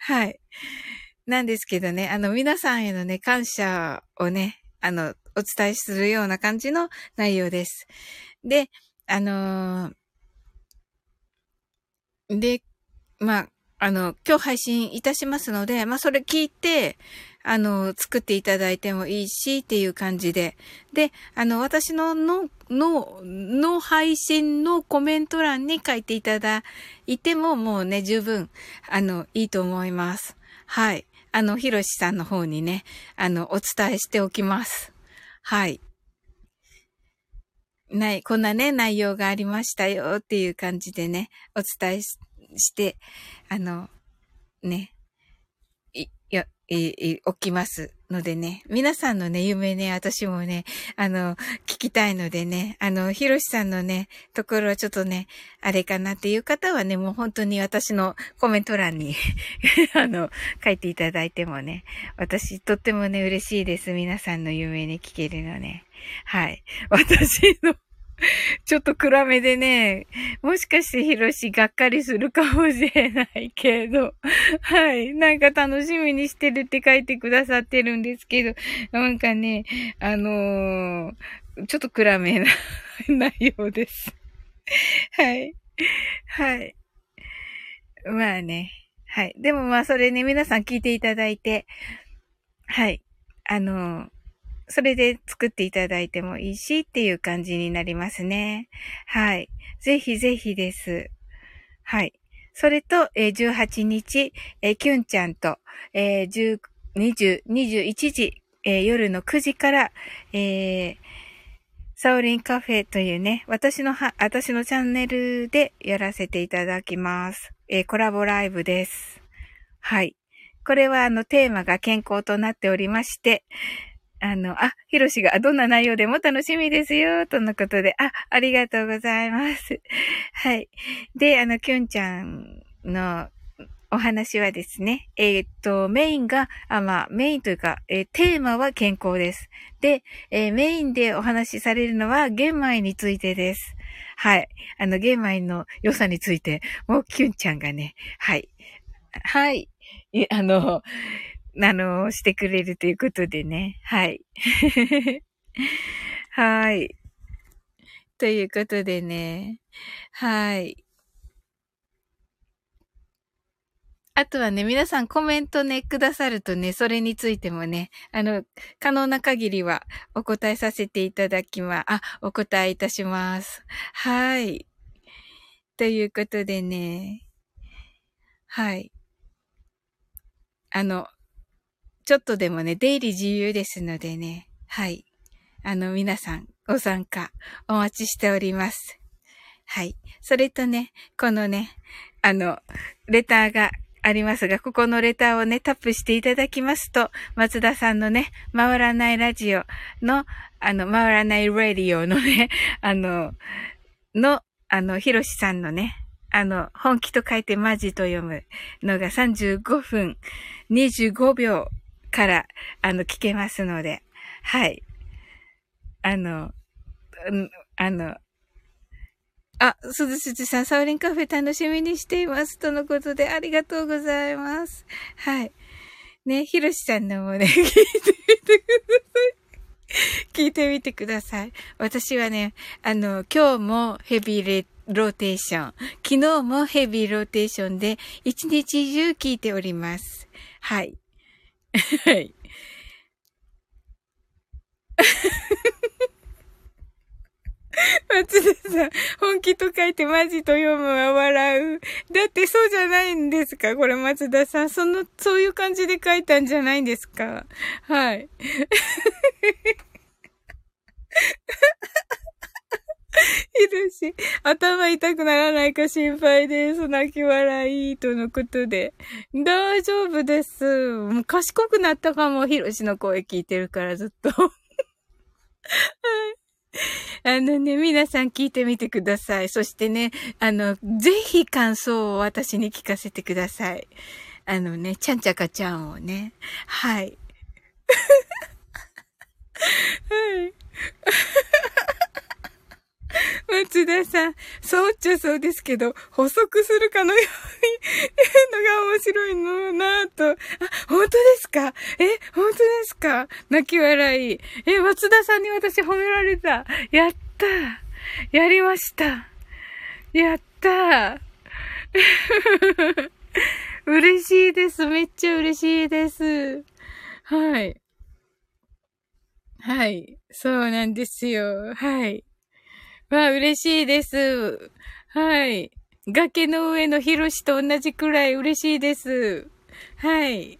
はい。なんですけどね、あの、皆さんへのね、感謝をね、あの、お伝えするような感じの内容です。で、あのー、で、まあ、あの、今日配信いたしますので、まあ、それ聞いて、あの、作っていただいてもいいし、っていう感じで。で、あの、私のの、の、の配信のコメント欄に書いていただいても、もうね、十分、あの、いいと思います。はい。あの、ひろしさんの方にね、あの、お伝えしておきます。はい。ない、こんなね、内容がありましたよっていう感じでね、お伝えして、あの、ね、や、い、起きますのでね、皆さんのね、夢ね、私もね、あの、聞きたいのでね、あの、ひろしさんのね、ところはちょっとね、あれかなっていう方はね、もう本当に私のコメント欄に あの、書いていただいてもね、私とってもね、嬉しいです。皆さんの夢に聞けるのね。はい。私の ちょっと暗めでね、もしかしてヒロシがっかりするかもしれないけど、はい。なんか楽しみにしてるって書いてくださってるんですけど、なんかね、あのー、ちょっと暗めな内容です。はい。はい。まあね。はい。でもまあそれね、皆さん聞いていただいて、はい。あのーそれで作っていただいてもいいしっていう感じになりますね。はい。ぜひぜひです。はい。それと、えー、18日、えー、キュンちゃんと、えー、10、20、21時、えー、夜の9時から、えー、サオリンカフェというね、私のは、私のチャンネルでやらせていただきます。えー、コラボライブです。はい。これはあのテーマが健康となっておりまして、あの、あ、ひろしが、どんな内容でも楽しみですよ、とのことで、あ、ありがとうございます。はい。で、あの、きゅんちゃんのお話はですね、えー、っと、メインが、あ、まあ、メインというか、えー、テーマは健康です。で、えー、メインでお話しされるのは玄米についてです。はい。あの、玄米の良さについて、もうキュンちゃんがね、はい。はい。えあの、あの、してくれるということでね。はい。はい。ということでね。はい。あとはね、皆さんコメントね、くださるとね、それについてもね、あの、可能な限りはお答えさせていただきま、あ、お答えいたします。はい。ということでね、はい。あの、ちょっとでもね、出入り自由ですのでね、はい。あの、皆さん、ご参加、お待ちしております。はい。それとね、このね、あの、レターがありますが、ここのレターをね、タップしていただきますと、松田さんのね、回らないラジオの、あの、回らないラディオのね、あの、の、あの、ひろしさんのね、あの、本気と書いてマジと読むのが35分25秒からあの聞けますので、はい。あの、あの、あ、すずすずさん、サウリンカフェ楽しみにしています。とのことで、ありがとうございます。はい。ね、ひろしさんのもね、聞いてみてください。聞いてみてください。私はね、あの、今日もヘビーレローテーション、昨日もヘビーローテーションで、一日中聞いております。はい。はい。松田さん、本気と書いてマジと読むは笑う。だってそうじゃないんですか？これ松田さん。その、そういう感じで書いたんじゃないんですか？はい。いるし、頭痛くならないか心配です。泣き笑い、とのことで。大丈夫です。もう賢くなったかも、ひろしの声聞いてるからずっと。はい。あのね、皆さん聞いてみてください。そしてね、あの、ぜひ感想を私に聞かせてください。あのね、ちゃんちゃかちゃんをね。はい。はい。松田さん、そうっちゃそうですけど、補足するかのように言うのが面白いのなぁと。あ、本当ですか？え、本当ですか？泣き笑い。え、松田さんに私褒められた。やったやりましたやった 嬉しいです。めっちゃ嬉しいです。はい。はい。そうなんですよ。はい。わあ、嬉しいです。はい。崖の上のヒロシと同じくらい嬉しいです。はい。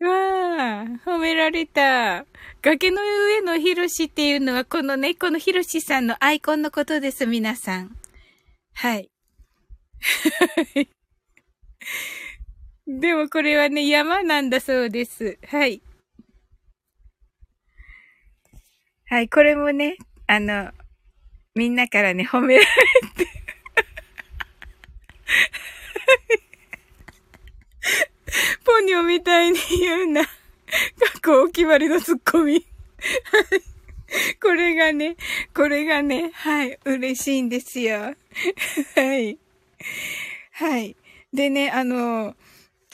わあ、褒められた。崖の上のヒロシっていうのは、このね、このヒロシさんのアイコンのことです、皆さん。はい。でもこれはね、山なんだそうです。はい。はい、これもね、あの、みんなからね、褒められてポニョみたいに言うな。過去お決まりのツッコミ。これがね、これがね、はい、嬉しいんですよ。はい。はい。でね、あの、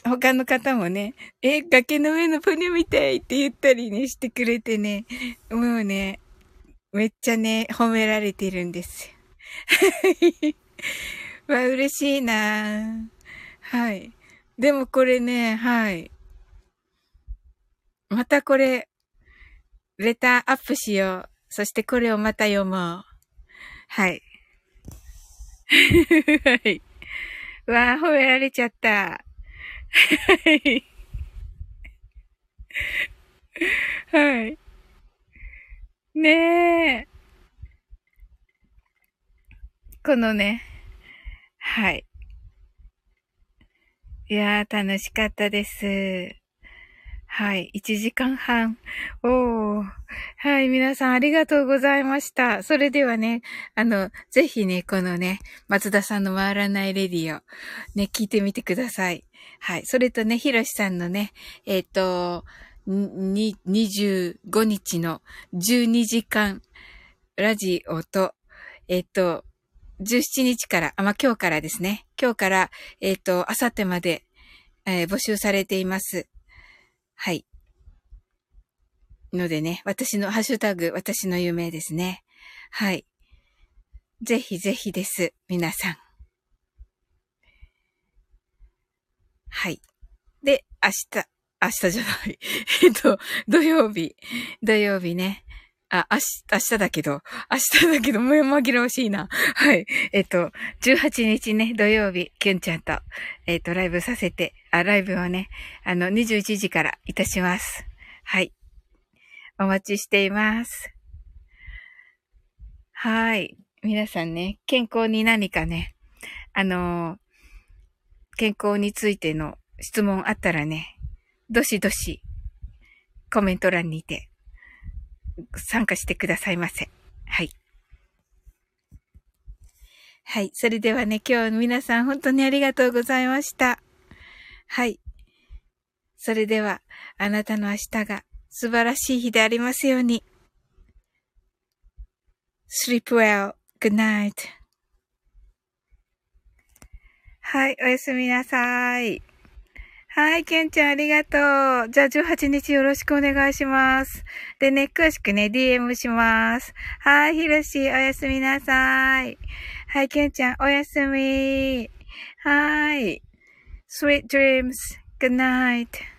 他の方もね、え、崖の上のポニョみたいって言ったりね、してくれてね、もうね、めっちゃね、褒められてるんですよ。わ、嬉しいなはい。でもこれね、はい。またこれ、レターアップしよう。そしてこれをまた読もう。はい。はい。わあ、褒められちゃった。はい。はい。ねえ。このね、はい。いやー、楽しかったです。はい。1時間半。おー。はい。皆さんありがとうございました。それではね、あの、ぜひね、このね、松田さんの回らないレディをね、聞いてみてください。はい。それとね、ひろしさんのね、えっ、ー、と、25日の12時間ラジオと、えっ、と、17日から、あ、まあ、今日からですね。今日から、えっ、と、あさってまで、えー、募集されています。はい。のでね、私のハッシュタグ、私の夢ですね。はい。ぜひぜひです。皆さん。はい。で、明日、明日じゃない。えっと、土曜日。土曜日ね。あ、明日、明日だけど、明日だけど、もう紛らわしいな。はい。えっと、18日ね、土曜日、キュンちゃんと、えっと、ライブさせて、あ、ライブをね、あの、21時からいたします。はい。お待ちしています。はい。皆さんね、健康に何かね、あの健康についての質問あったらね、どしどし、コメント欄にて、参加してくださいませ。はい。はい。それではね、今日皆さん本当にありがとうございました。はい。それでは、あなたの明日が素晴らしい日でありますように。sleep well. Good night. はい。おやすみなさい。はい、ケンちゃんありがとう。じゃあ18日よろしくお願いします。でね、詳しくね、DM します。はい、ひろし、おやすみなさい。はい、ケンちゃん、おやすみ。はい。Sweet dreams. Good night.